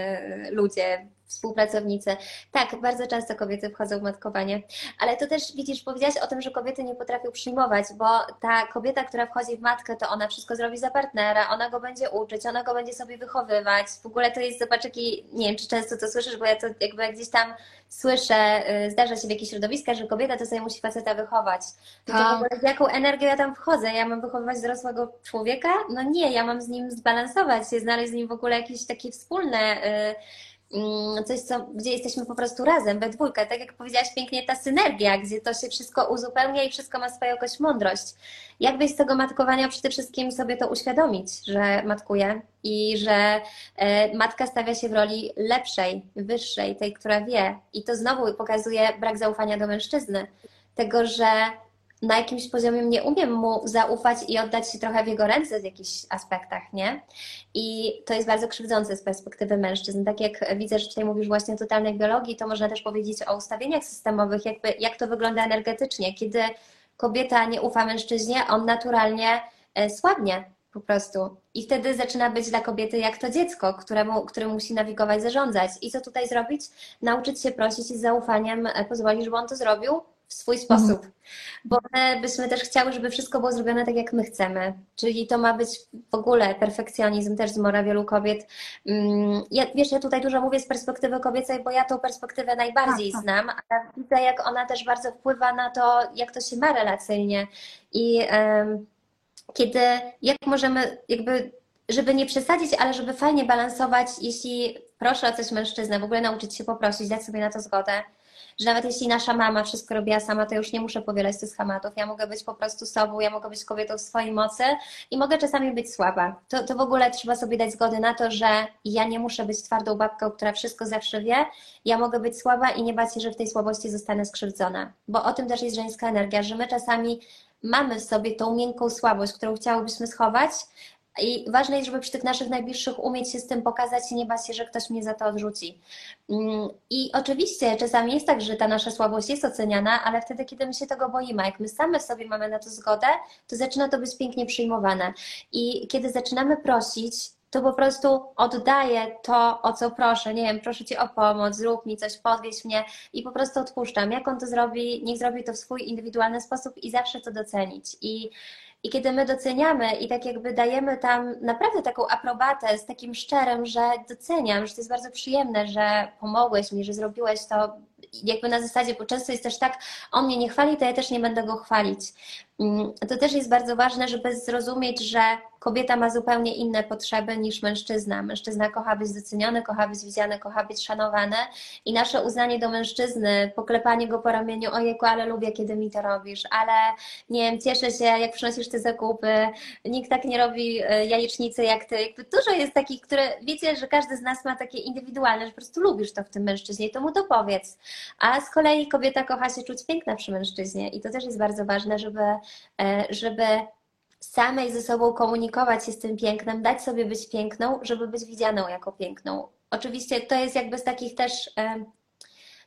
ludzie, współpracownicy. Tak, bardzo często kobiety wchodzą w matkowanie, ale to też widzisz, powiedziałaś o tym, że kobiety nie potrafią przyjmować, bo ta kobieta, która wchodzi w matkę, to ona wszystko zrobi za partnera, ona go będzie uczyć, ona go będzie sobie wychowywać. W ogóle to jest, zobacz, jaki, nie wiem, czy często to słyszysz, bo ja to jakby gdzieś tam słyszę, y, zdarza się w jakichś środowiskach, że kobieta to sobie musi faceta wychować. To, to w tak. ogóle z jaką energią ja tam wchodzę? Ja mam wychowywać dorosłego człowieka? No nie, ja mam z nim zbalansować się, znaleźć z nim w ogóle jakieś takie wspólne y, Mm, coś, co, gdzie jesteśmy po prostu razem, we dwójkę. Tak jak powiedziałaś pięknie, ta synergia, gdzie to się wszystko uzupełnia i wszystko ma swoją jakąś mądrość. Jak byś z tego matkowania przede wszystkim sobie to uświadomić, że matkuje i że e, matka stawia się w roli lepszej, wyższej, tej, która wie. I to znowu pokazuje brak zaufania do mężczyzny. Tego, że na jakimś poziomie nie umiem mu zaufać i oddać się trochę w jego ręce w jakichś aspektach, nie? I to jest bardzo krzywdzące z perspektywy mężczyzn. Tak jak widzę, że tutaj mówisz właśnie o totalnej biologii, to można też powiedzieć o ustawieniach systemowych, jakby, jak to wygląda energetycznie. Kiedy kobieta nie ufa mężczyźnie, on naturalnie e, słabnie po prostu. I wtedy zaczyna być dla kobiety jak to dziecko, któremu, które musi nawigować, zarządzać. I co tutaj zrobić? Nauczyć się prosić i z zaufaniem e, pozwolić, żeby on to zrobił, w swój sposób. Mhm. Bo my byśmy też chciały, żeby wszystko było zrobione tak, jak my chcemy. Czyli to ma być w ogóle perfekcjonizm, też zmora wielu kobiet. Mm, ja, wiesz, ja tutaj dużo mówię z perspektywy kobiecej, bo ja tą perspektywę najbardziej tak, tak. znam, ale widzę, jak ona też bardzo wpływa na to, jak to się ma relacyjnie. I um, kiedy, jak możemy jakby żeby nie przesadzić, ale żeby fajnie balansować, jeśli proszę o coś mężczyznę, w ogóle nauczyć się poprosić, dać sobie na to zgodę, że nawet jeśli nasza mama wszystko robiła sama, to już nie muszę powielać tych schematów. Ja mogę być po prostu sobą, ja mogę być kobietą w swojej mocy i mogę czasami być słaba. To, to w ogóle trzeba sobie dać zgody na to, że ja nie muszę być twardą babką, która wszystko zawsze wie. Ja mogę być słaba i nie bać się, że w tej słabości zostanę skrzywdzona. Bo o tym też jest żeńska energia, że my czasami mamy w sobie tą miękką słabość, którą chciałybyśmy schować, i ważne jest, żeby przy tych naszych najbliższych umieć się z tym pokazać i nie bać się, że ktoś mnie za to odrzuci. Mm, I oczywiście czasami jest tak, że ta nasza słabość jest oceniana, ale wtedy, kiedy my się tego boimy, jak my same sobie mamy na to zgodę, to zaczyna to być pięknie przyjmowane. I kiedy zaczynamy prosić, to po prostu oddaję to, o co proszę. Nie wiem, proszę Cię o pomoc, zrób mi coś, podwieź mnie i po prostu odpuszczam. Jak on to zrobi, niech zrobi to w swój indywidualny sposób i zawsze to docenić. I i kiedy my doceniamy i tak jakby dajemy tam naprawdę taką aprobatę z takim szczerem, że doceniam, że to jest bardzo przyjemne, że pomogłeś mi, że zrobiłeś to jakby na zasadzie, bo często jest też tak, on mnie nie chwali, to ja też nie będę go chwalić. Mm, to też jest bardzo ważne, żeby zrozumieć, że kobieta ma zupełnie inne potrzeby niż mężczyzna. Mężczyzna kocha być doceniony, kocha być widziany, kocha być szanowany i nasze uznanie do mężczyzny, poklepanie go po ramieniu, ojejku, ale lubię, kiedy mi to robisz, ale nie wiem, cieszę się, jak przynosisz te zakupy, nikt tak nie robi e, jajecznicy jak ty. Jakby dużo jest takich, które, wiecie, że każdy z nas ma takie indywidualne, że po prostu lubisz to w tym mężczyźnie, to mu to powiedz. A z kolei kobieta kocha się czuć piękna przy mężczyźnie i to też jest bardzo ważne, żeby, żeby samej ze sobą komunikować się z tym pięknem, dać sobie być piękną, żeby być widzianą jako piękną. Oczywiście to jest jakby z takich też e,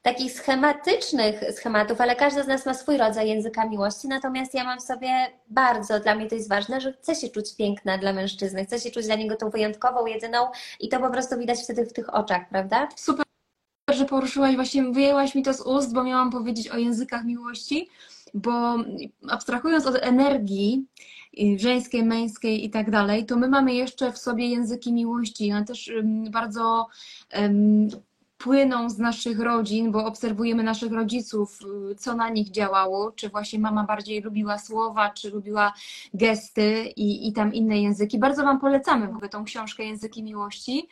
takich schematycznych schematów, ale każda z nas ma swój rodzaj języka miłości, natomiast ja mam sobie bardzo, dla mnie to jest ważne, że chcę się czuć piękna dla mężczyzny, chcę się czuć dla niego tą wyjątkową, jedyną i to po prostu widać wtedy w tych oczach, prawda? Super że poruszyłaś, właśnie wyjęłaś mi to z ust, bo miałam powiedzieć o językach miłości, bo abstrahując od energii żeńskiej, męskiej i tak dalej, to my mamy jeszcze w sobie języki miłości. One też bardzo um, płyną z naszych rodzin, bo obserwujemy naszych rodziców, y, co na nich działało, czy właśnie mama bardziej lubiła słowa, czy lubiła gesty i, i tam inne języki. Bardzo Wam polecamy w ogóle tą książkę Języki Miłości.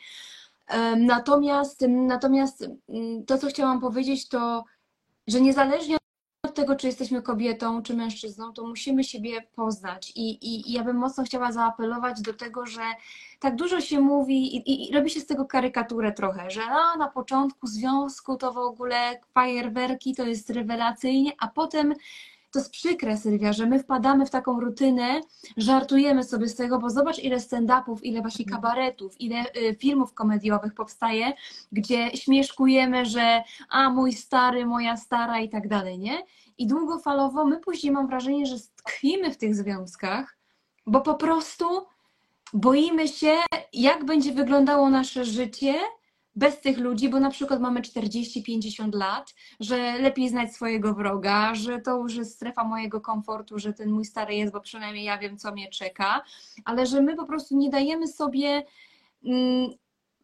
Natomiast, natomiast mm, to, co chciałam powiedzieć, to, że niezależnie od tego, czy jesteśmy kobietą, czy mężczyzną, to musimy siebie poznać. I, i, i ja bym mocno chciała zaapelować do tego, że tak dużo się mówi i, i robi się z tego karykaturę trochę, że no, na początku związku to w ogóle fajerwerki, to jest rewelacyjnie, a potem to jest przykre, Sylwia, że my wpadamy w taką rutynę, żartujemy sobie z tego, bo zobacz ile stand-upów, ile właśnie mhm. kabaretów, ile y, filmów komediowych powstaje, gdzie śmieszkujemy, że a mój stary, moja stara i tak dalej, nie? I długofalowo my później mam wrażenie, że tkwimy w tych związkach, bo po prostu boimy się, jak będzie wyglądało nasze życie, bez tych ludzi, bo na przykład mamy 40-50 lat, że lepiej znać swojego wroga, że to już jest strefa mojego komfortu, że ten mój stary jest, bo przynajmniej ja wiem, co mnie czeka, ale że my po prostu nie dajemy sobie mm,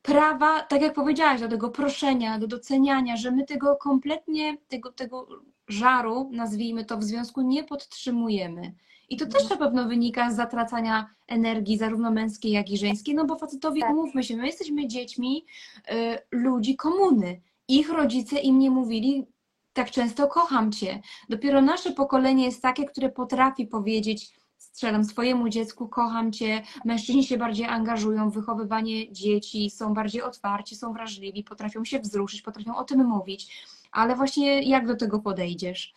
prawa, tak jak powiedziałaś, do tego proszenia, do doceniania, że my tego kompletnie, tego, tego żaru, nazwijmy to, w związku nie podtrzymujemy. I to też na pewno wynika z zatracania energii, zarówno męskiej, jak i żeńskiej, no bo facetowi, tak. umówmy się, my jesteśmy dziećmi y, ludzi komuny. Ich rodzice im nie mówili tak często kocham cię. Dopiero nasze pokolenie jest takie, które potrafi powiedzieć, strzelam swojemu dziecku, kocham cię. Mężczyźni się bardziej angażują w wychowywanie dzieci, są bardziej otwarci, są wrażliwi, potrafią się wzruszyć, potrafią o tym mówić. Ale właśnie jak do tego podejdziesz?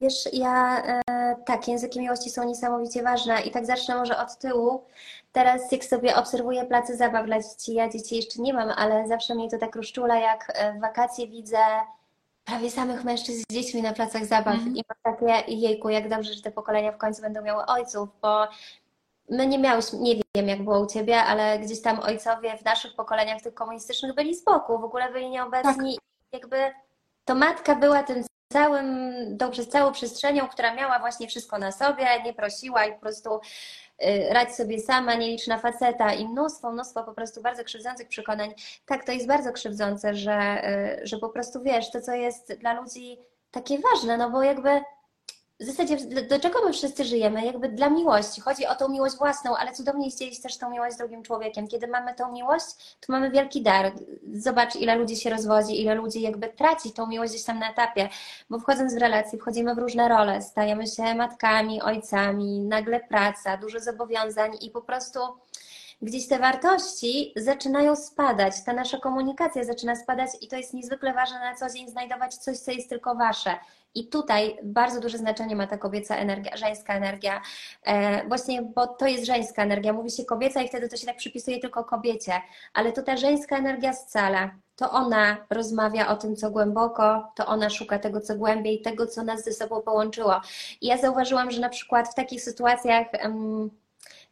Wiesz, ja e, tak, języki miłości są niesamowicie ważne i tak zacznę może od tyłu. Teraz jak sobie obserwuję place zabaw dla dzieci, ja dzieci jeszcze nie mam, ale zawsze mnie to tak rozczula, jak e, w wakacje widzę prawie samych mężczyzn z dziećmi na placach zabaw mm. i mam takie, jejku, jak dobrze, że te pokolenia w końcu będą miały ojców, bo my nie miałyśmy, nie wiem jak było u Ciebie, ale gdzieś tam ojcowie w naszych pokoleniach tych komunistycznych byli z boku, w ogóle byli nieobecni. Tak. Jakby to matka była tym całym, dobrze, całą przestrzenią, która miała właśnie wszystko na sobie, nie prosiła i po prostu radź sobie sama, nie licz na faceta i mnóstwo, mnóstwo po prostu bardzo krzywdzących przekonań. Tak, to jest bardzo krzywdzące, że, y, że po prostu wiesz, to co jest dla ludzi takie ważne, no bo jakby w zasadzie do czego my wszyscy żyjemy? Jakby dla miłości. Chodzi o tą miłość własną, ale cudownie jest dzielić też tą miłość z drugim człowiekiem. Kiedy mamy tą miłość, to mamy wielki dar. Zobacz, ile ludzi się rozwodzi, ile ludzi jakby traci tą miłość gdzieś tam na etapie, bo wchodząc w relacje, wchodzimy w różne role, stajemy się matkami, ojcami, nagle praca, dużo zobowiązań i po prostu gdzieś te wartości zaczynają spadać, ta nasza komunikacja zaczyna spadać i to jest niezwykle ważne na co dzień znajdować coś, co jest tylko wasze. I tutaj bardzo duże znaczenie ma ta kobieca energia, żeńska energia, e, właśnie, bo to jest żeńska energia. Mówi się kobieca i wtedy to się tak przypisuje tylko kobiecie, ale to ta żeńska energia scala. To ona rozmawia o tym, co głęboko, to ona szuka tego, co głębiej, tego, co nas ze sobą połączyło. I ja zauważyłam, że na przykład w takich sytuacjach.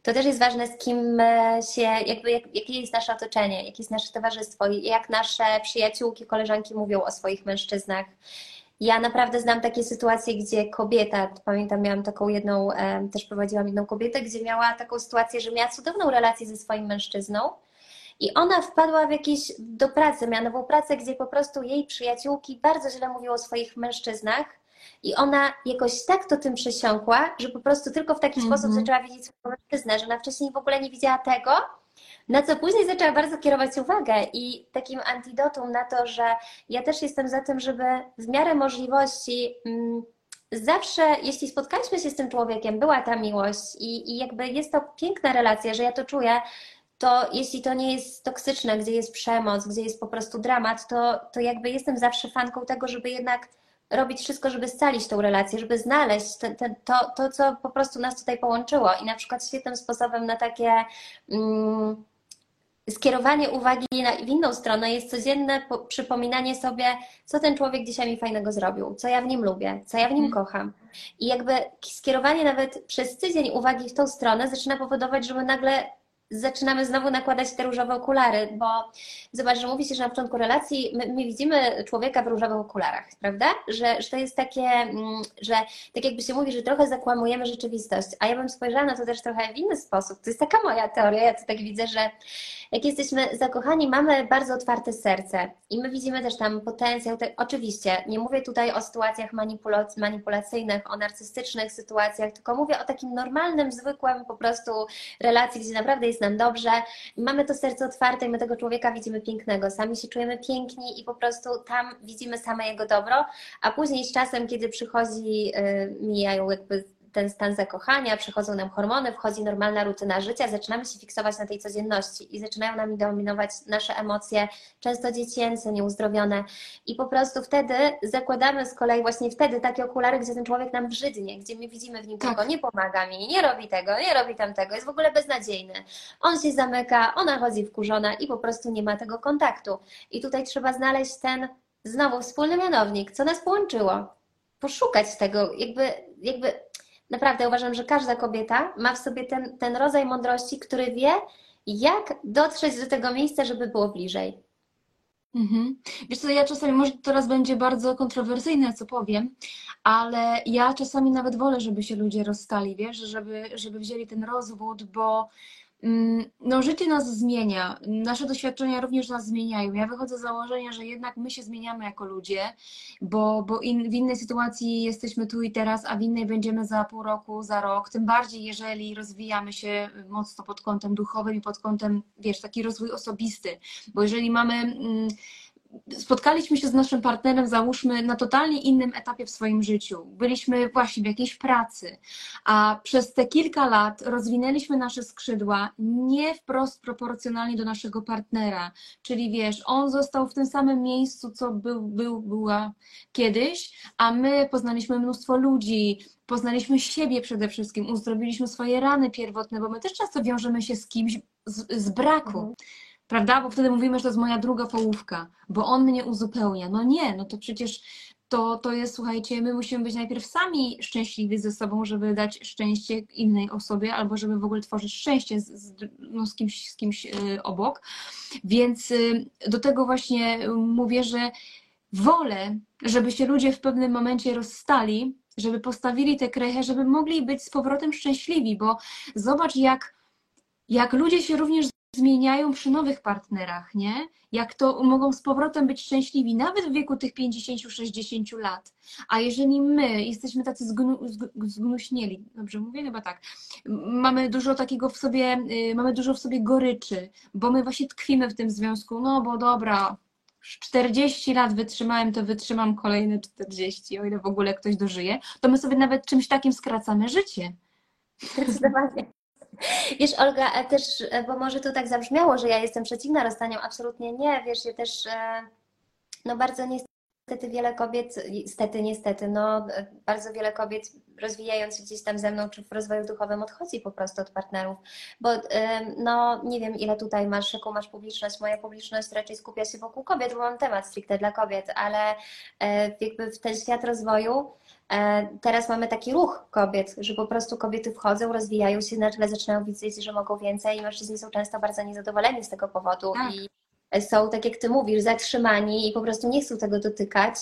To też jest ważne, z kim e, się, jakby, jak, jakie jest nasze otoczenie, jakie jest nasze towarzystwo, jak nasze przyjaciółki, koleżanki mówią o swoich mężczyznach. Ja naprawdę znam takie sytuacje, gdzie kobieta, pamiętam, miałam taką jedną, też prowadziłam jedną kobietę, gdzie miała taką sytuację, że miała cudowną relację ze swoim mężczyzną i ona wpadła w jakieś, do pracy, miała nową pracę, gdzie po prostu jej przyjaciółki bardzo źle mówiły o swoich mężczyznach i ona jakoś tak to tym przesiąkła, że po prostu tylko w taki mm -hmm. sposób zaczęła widzieć swojego mężczyznę, że ona wcześniej w ogóle nie widziała tego, na co później zaczęła bardzo kierować uwagę i takim antidotum na to, że ja też jestem za tym, żeby w miarę możliwości mm, zawsze, jeśli spotkaliśmy się z tym człowiekiem, była ta miłość i, i jakby jest to piękna relacja, że ja to czuję, to jeśli to nie jest toksyczne, gdzie jest przemoc, gdzie jest po prostu dramat, to, to jakby jestem zawsze fanką tego, żeby jednak robić wszystko, żeby scalić tą relację, żeby znaleźć te, te, to, to, co po prostu nas tutaj połączyło. I na przykład świetnym sposobem na takie mm, skierowanie uwagi na, w inną stronę jest codzienne po, przypominanie sobie, co ten człowiek dzisiaj mi fajnego zrobił, co ja w nim lubię, co ja w nim mhm. kocham. I jakby skierowanie nawet przez tydzień uwagi w tą stronę zaczyna powodować, że my nagle zaczynamy znowu nakładać te różowe okulary, bo zobacz, że mówi się, że na początku relacji my, my, widzimy człowieka w różowych okularach, prawda? Że, że to jest takie, mm, że tak jakby się mówi, że trochę zakłamujemy rzeczywistość, a ja bym spojrzała na to też trochę w inny sposób. To jest taka moja teoria, ja to tak widzę, że jak jesteśmy zakochani, mamy bardzo otwarte serce i my widzimy też tam potencjał. Te... Oczywiście, nie mówię tutaj o sytuacjach manipulacyjnych, o narcystycznych sytuacjach, tylko mówię o takim normalnym, zwykłym po prostu relacji, gdzie naprawdę jest nam dobrze. Mamy to serce otwarte i my tego człowieka widzimy pięknego. Sami się czujemy piękni i po prostu tam widzimy same jego dobro, a później z czasem, kiedy przychodzi, yy, mijają jakby ten stan zakochania, przychodzą nam hormony, wchodzi normalna rutyna życia, zaczynamy się fiksować na tej codzienności i zaczynają nami dominować nasze emocje, często dziecięce, nieuzdrowione. I po prostu wtedy zakładamy z kolei właśnie wtedy takie okulary, gdzie ten człowiek nam brzydnie, gdzie my widzimy w nim tak. tylko nie pomaga mi, nie robi tego, nie robi tamtego, jest w ogóle beznadziejny. On się zamyka, ona chodzi wkurzona i po prostu nie ma tego kontaktu. I tutaj trzeba znaleźć ten znowu wspólny mianownik, co nas połączyło. Poszukać tego, jakby, jakby naprawdę uważam, że każda kobieta ma w sobie ten, ten rodzaj mądrości, który wie, jak dotrzeć do tego miejsca, żeby było bliżej. Mhm. Wiesz co, ja czasami, może teraz będzie bardzo kontrowersyjne, co powiem, ale ja czasami nawet wolę, żeby się ludzie rozstali, wiesz, żeby, żeby wzięli ten rozwód, bo no, życie nas zmienia, nasze doświadczenia również nas zmieniają. Ja wychodzę z założenia, że jednak my się zmieniamy jako ludzie, bo, bo in, w innej sytuacji jesteśmy tu i teraz, a w innej będziemy za pół roku, za rok. Tym bardziej, jeżeli rozwijamy się mocno pod kątem duchowym i pod kątem, wiesz, taki rozwój osobisty. Bo jeżeli mamy. Mm, spotkaliśmy się z naszym partnerem, załóżmy, na totalnie innym etapie w swoim życiu. Byliśmy właśnie w jakiejś pracy, a przez te kilka lat rozwinęliśmy nasze skrzydła nie wprost proporcjonalnie do naszego partnera. Czyli wiesz, on został w tym samym miejscu, co był, był była kiedyś, a my poznaliśmy mnóstwo ludzi, poznaliśmy siebie przede wszystkim, uzdrowiliśmy swoje rany pierwotne, bo my też często wiążemy się z kimś z, z braku. Prawda? Bo wtedy mówimy, że to jest moja druga połówka, bo on mnie uzupełnia. No nie, no to przecież to, to jest, słuchajcie, my musimy być najpierw sami szczęśliwi ze sobą, żeby dać szczęście innej osobie, albo żeby w ogóle tworzyć szczęście z, z, no, z kimś, z kimś y, obok. Więc y, do tego właśnie mówię, że wolę, żeby się ludzie w pewnym momencie rozstali, żeby postawili te krechę, żeby mogli być z powrotem szczęśliwi, bo zobacz, jak, jak ludzie się również zmieniają przy nowych partnerach, nie? Jak to mogą z powrotem być szczęśliwi, nawet w wieku tych 50-60 lat. A jeżeli my jesteśmy tacy zgnu, zgnuśnieli, dobrze mówię? Chyba tak. Mamy dużo takiego w sobie, y, mamy dużo w sobie goryczy, bo my właśnie tkwimy w tym związku, no bo dobra, 40 lat wytrzymałem, to wytrzymam kolejne 40, o ile w ogóle ktoś dożyje, to my sobie nawet czymś takim skracamy życie. Zdecydowanie. Wiesz, Olga, e, też, e, bo może to tak zabrzmiało, że ja jestem przeciwna rozstaniom, absolutnie nie. Wiesz, ja też, e, no bardzo niestety wiele kobiet, niestety, niestety, no bardzo wiele kobiet rozwijając się gdzieś tam ze mną, czy w rozwoju duchowym odchodzi po prostu od partnerów, bo no nie wiem ile tutaj masz, jaką masz publiczność, moja publiczność raczej skupia się wokół kobiet, bo mam temat stricte dla kobiet, ale jakby w ten świat rozwoju teraz mamy taki ruch kobiet, że po prostu kobiety wchodzą, rozwijają się, nagle zaczynają widzieć, że mogą więcej i mężczyźni są często bardzo niezadowoleni z tego powodu tak. i są, tak jak ty mówisz, zatrzymani i po prostu nie chcą tego dotykać.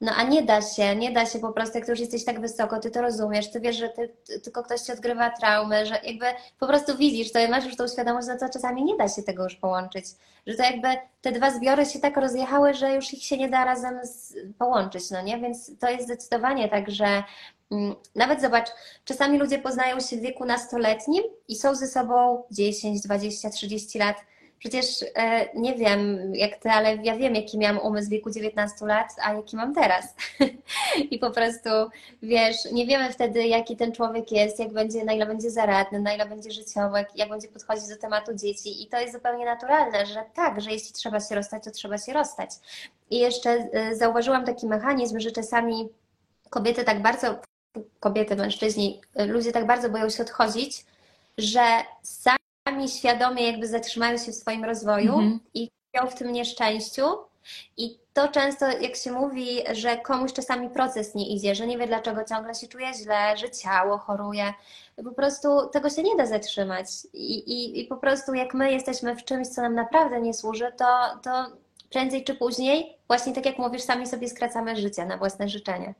No a nie da się, nie da się po prostu, jak ty już jesteś tak wysoko, ty to rozumiesz, ty wiesz, że ty, ty, tylko ktoś ci odgrywa traumę, że jakby po prostu widzisz, to masz już tą świadomość, że to czasami nie da się tego już połączyć. Że to jakby te dwa zbiory się tak rozjechały, że już ich się nie da razem z, połączyć, no nie? Więc to jest zdecydowanie tak, że mm, nawet zobacz, czasami ludzie poznają się w wieku nastoletnim i są ze sobą 10, 20, 30 lat Przecież e, nie wiem jak ty, ale ja wiem, jaki miałam umysł w wieku 19 lat, a jaki mam teraz. I po prostu wiesz, nie wiemy wtedy, jaki ten człowiek jest, jak będzie, na ile będzie zaradny, na ile będzie życiowy, jak, jak będzie podchodzić do tematu dzieci. I to jest zupełnie naturalne, że tak, że jeśli trzeba się rozstać, to trzeba się rozstać. I jeszcze e, zauważyłam taki mechanizm, że czasami kobiety tak bardzo, kobiety, mężczyźni, e, ludzie tak bardzo boją się odchodzić, że sami sami świadomie jakby zatrzymają się w swoim rozwoju mhm. i w tym nieszczęściu. I to często, jak się mówi, że komuś czasami proces nie idzie, że nie wie dlaczego ciągle się czuje źle, że ciało choruje. Po prostu tego się nie da zatrzymać. I, i, i po prostu jak my jesteśmy w czymś, co nam naprawdę nie służy, to, to prędzej czy później, właśnie tak jak mówisz, sami sobie skracamy życie na własne życzenie.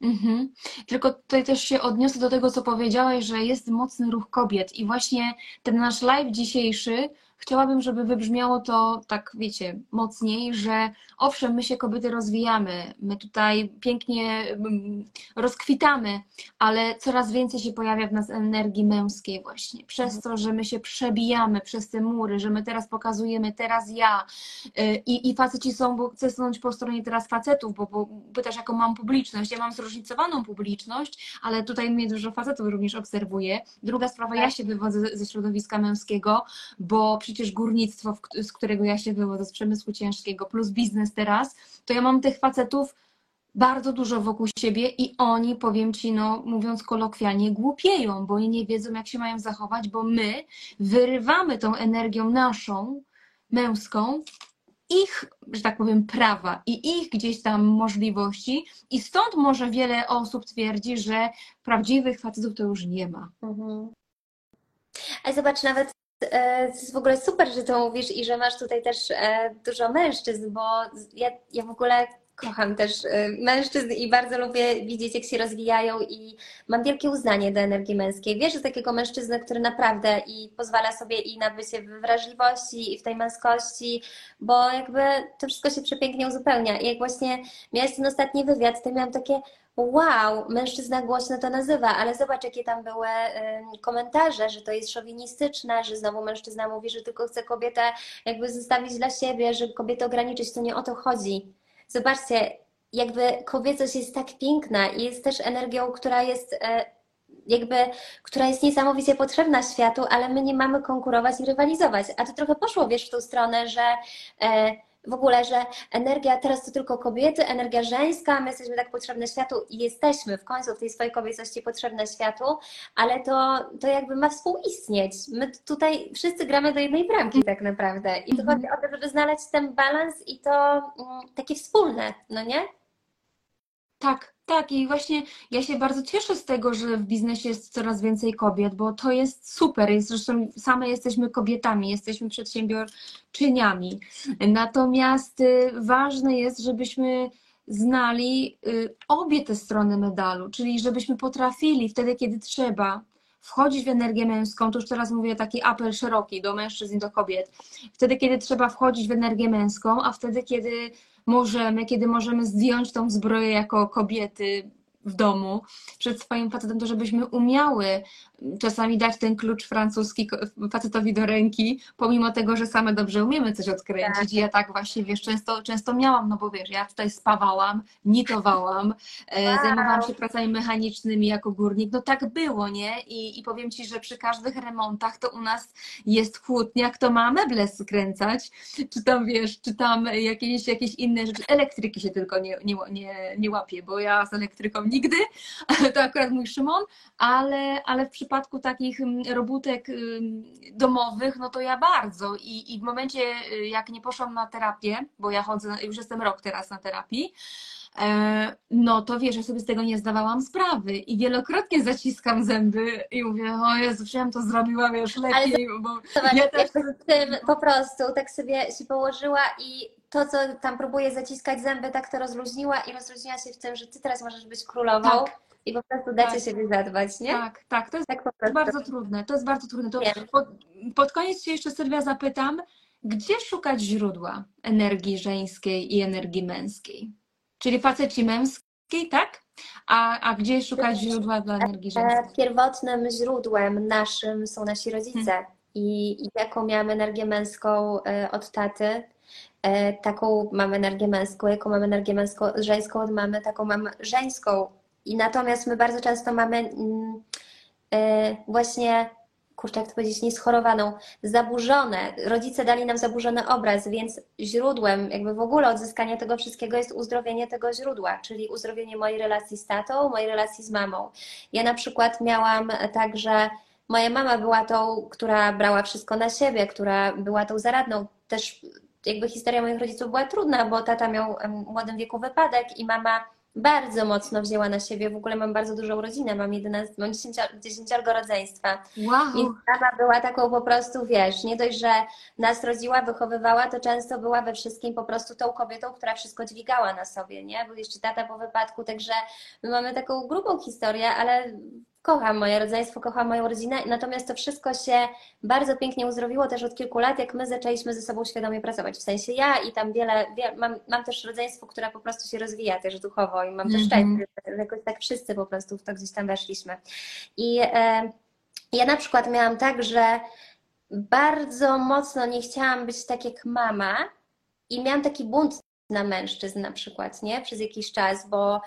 Mhm. Tylko tutaj też się odniosę do tego, co powiedziałeś, że jest mocny ruch kobiet i właśnie ten nasz live dzisiejszy chciałabym, żeby wybrzmiało to tak, wiecie, mocniej, że owszem, my się kobiety rozwijamy, my tutaj pięknie mm, rozkwitamy, ale coraz więcej się pojawia w nas energii męskiej właśnie, przez to, że my się przebijamy przez te mury, że my teraz pokazujemy, teraz ja y, i, i faceci są, bo chcę stanąć po stronie teraz facetów, bo, bo pytasz, jaką mam publiczność, ja mam zróżnicowaną publiczność, ale tutaj mnie dużo facetów również obserwuje. Druga sprawa, ja tak. się wywodzę ze środowiska męskiego, bo przecież górnictwo, z którego ja się wywodzę, z przemysłu ciężkiego, plus biznes teraz, to ja mam tych facetów bardzo dużo wokół siebie i oni, powiem Ci, no mówiąc kolokwialnie, głupieją, bo oni nie wiedzą, jak się mają zachować, bo my wyrywamy tą energią naszą, męską, ich, że tak powiem, prawa i ich gdzieś tam możliwości i stąd może wiele osób twierdzi, że prawdziwych facetów to już nie ma. Mhm. A zobacz, nawet w ogóle super, że to mówisz i że masz tutaj też e, dużo mężczyzn, bo ja, ja w ogóle kocham też e, mężczyzn i bardzo lubię widzieć, jak się rozwijają i mam wielkie uznanie do energii męskiej. Wiesz, że takiego mężczyznę, który naprawdę i pozwala sobie i na bycie w wrażliwości i w tej męskości, bo jakby to wszystko się przepięknie uzupełnia. I jak właśnie miałeś ten ostatni wywiad, to miałam takie wow, mężczyzna głośno to nazywa, ale zobacz, jakie tam były komentarze, że to jest szowinistyczne, że znowu mężczyzna mówi, że tylko chce kobietę jakby zostawić dla siebie, że kobietę ograniczyć, to nie o to chodzi. Zobaczcie, jakby kobiecość jest tak piękna i jest też energią, która jest e, jakby, która jest niesamowicie potrzebna światu, ale my nie mamy konkurować i rywalizować. A to trochę poszło, wiesz, w tą stronę, że e, w ogóle, że energia teraz to tylko kobiety, energia żeńska, my jesteśmy tak potrzebne światu i jesteśmy w końcu w tej swojej kobiecości potrzebne światu, ale to, to jakby ma współistnieć. My tutaj wszyscy gramy do jednej bramki tak naprawdę i to chodzi o to, żeby znaleźć ten balans i to mm, takie wspólne, no nie? Tak, tak, i właśnie ja się bardzo cieszę z tego, że w biznesie jest coraz więcej kobiet, bo to jest super. Zresztą same jesteśmy kobietami, jesteśmy przedsiębiorczyniami. Natomiast y, ważne jest, żebyśmy znali y, obie te strony medalu, czyli żebyśmy potrafili wtedy, kiedy trzeba, wchodzić w energię męską, to już teraz mówię taki apel szeroki do mężczyzn i do kobiet, wtedy, kiedy trzeba wchodzić w energię męską, a wtedy, kiedy możemy, kiedy możemy zdjąć tą zbroję jako kobiety, w domu przed swoim facetem, to żebyśmy umiały czasami dać ten klucz francuski facetowi do ręki, pomimo tego, że same dobrze umiemy coś odkręcić. Tak. I ja tak właśnie, wiesz, często, często miałam, no bo wiesz, ja tutaj spawałam, nitowałam, e, wow. zajmowałam się pracami mechanicznymi jako górnik, no tak było, nie? I, I powiem Ci, że przy każdych remontach to u nas jest chłodnia, kto ma meble skręcać, czy tam, wiesz, czy tam jakieś, jakieś inne rzeczy, elektryki się tylko nie, nie, nie, nie łapie, bo ja z elektryką nigdy, to akurat mój Szymon, ale, ale w przypadku takich mm, robótek domowych, no to ja bardzo. I, I w momencie, y, jak nie poszłam na terapię, bo ja chodzę, już jestem rok teraz na terapii, e, no to wiesz, ja sobie z tego nie zdawałam sprawy i wielokrotnie zaciskam zęby i mówię, o Jezu, ja to zrobiła, wiesz, lepiej, Ale bo ja też... tym po prostu tak sobie się położyła i to, co tam próbuje zaciskać zęby, tak to rozluźniła i rozluźniła się w tym, że ty teraz możesz być królową. Tak i po prostu dacie tak. siebie zadbać, nie? Tak, tak, to jest tak bardzo trudne, to jest bardzo trudne. Pod, pod koniec się jeszcze Sylwia zapytam, gdzie szukać źródła energii żeńskiej i energii męskiej? Czyli faceci męskiej, tak? A, a gdzie szukać źródła dla energii e, żeńskiej? Pierwotnym źródłem naszym są nasi rodzice. Hmm. I, I jaką miałam energię męską e, od taty, taką mam energię męską, jaką mam energię męską, żeńską od mamy, taką mam żeńską i natomiast my bardzo często mamy mm, e, właśnie, kurczę, jak to powiedzieć, nieschorowaną, zaburzone, rodzice dali nam zaburzony obraz, więc źródłem jakby w ogóle odzyskania tego wszystkiego jest uzdrowienie tego źródła, czyli uzdrowienie mojej relacji z tatą, mojej relacji z mamą. Ja na przykład miałam tak, że moja mama była tą, która brała wszystko na siebie, która była tą zaradną. Też jakby historia moich rodziców była trudna, bo tata miał w młodym wieku wypadek i mama bardzo mocno wzięła na siebie. W ogóle mam bardzo dużą rodzinę, mam 11, mam 10, 10 rodzeństwa. Wow. I mama była taką po prostu, wiesz, nie dość, że nas rodziła, wychowywała, to często była we wszystkim po prostu tą kobietą, która wszystko dźwigała na sobie, nie? Był jeszcze tata po wypadku, także my mamy taką grubą historię, ale kocham moje rodzeństwo, kocham moją rodzinę, natomiast to wszystko się bardzo pięknie uzdrowiło też od kilku lat, jak my zaczęliśmy ze sobą świadomie pracować. W sensie ja i tam wiele, wiele mam, mam też rodzeństwo, które po prostu się rozwija też duchowo i mam też mm -hmm. szczęście, że jakoś tak wszyscy po prostu w to gdzieś tam weszliśmy. I e, ja na przykład miałam tak, że bardzo mocno nie chciałam być tak jak mama i miałam taki bunt na mężczyzn na przykład, nie? Przez jakiś czas, bo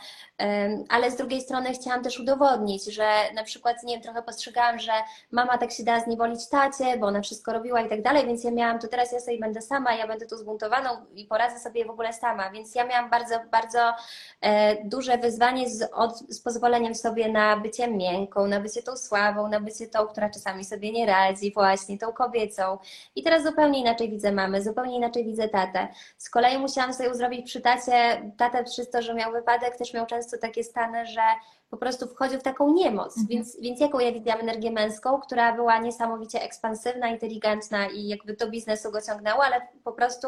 ale z drugiej strony chciałam też udowodnić, że na przykład, nie wiem, trochę postrzegałam, że mama tak się dała zniewolić tacie, bo ona wszystko robiła i tak dalej, więc ja miałam, to teraz ja sobie będę sama, ja będę tu zbuntowaną i poradzę sobie w ogóle sama, więc ja miałam bardzo, bardzo e, duże wyzwanie z, od, z pozwoleniem sobie na bycie miękką, na bycie tą sławą, na bycie tą, która czasami sobie nie radzi, właśnie tą kobiecą. I teraz zupełnie inaczej widzę mamy, zupełnie inaczej widzę tatę. Z kolei musiałam sobie zrobić przy tacie, tatę przez to, że miał wypadek, też miał często takie stany, że po prostu wchodził w taką niemoc. Mhm. Więc, więc jaką ja widziałam energię męską, która była niesamowicie ekspansywna, inteligentna i jakby do biznesu go ciągnęło, ale po prostu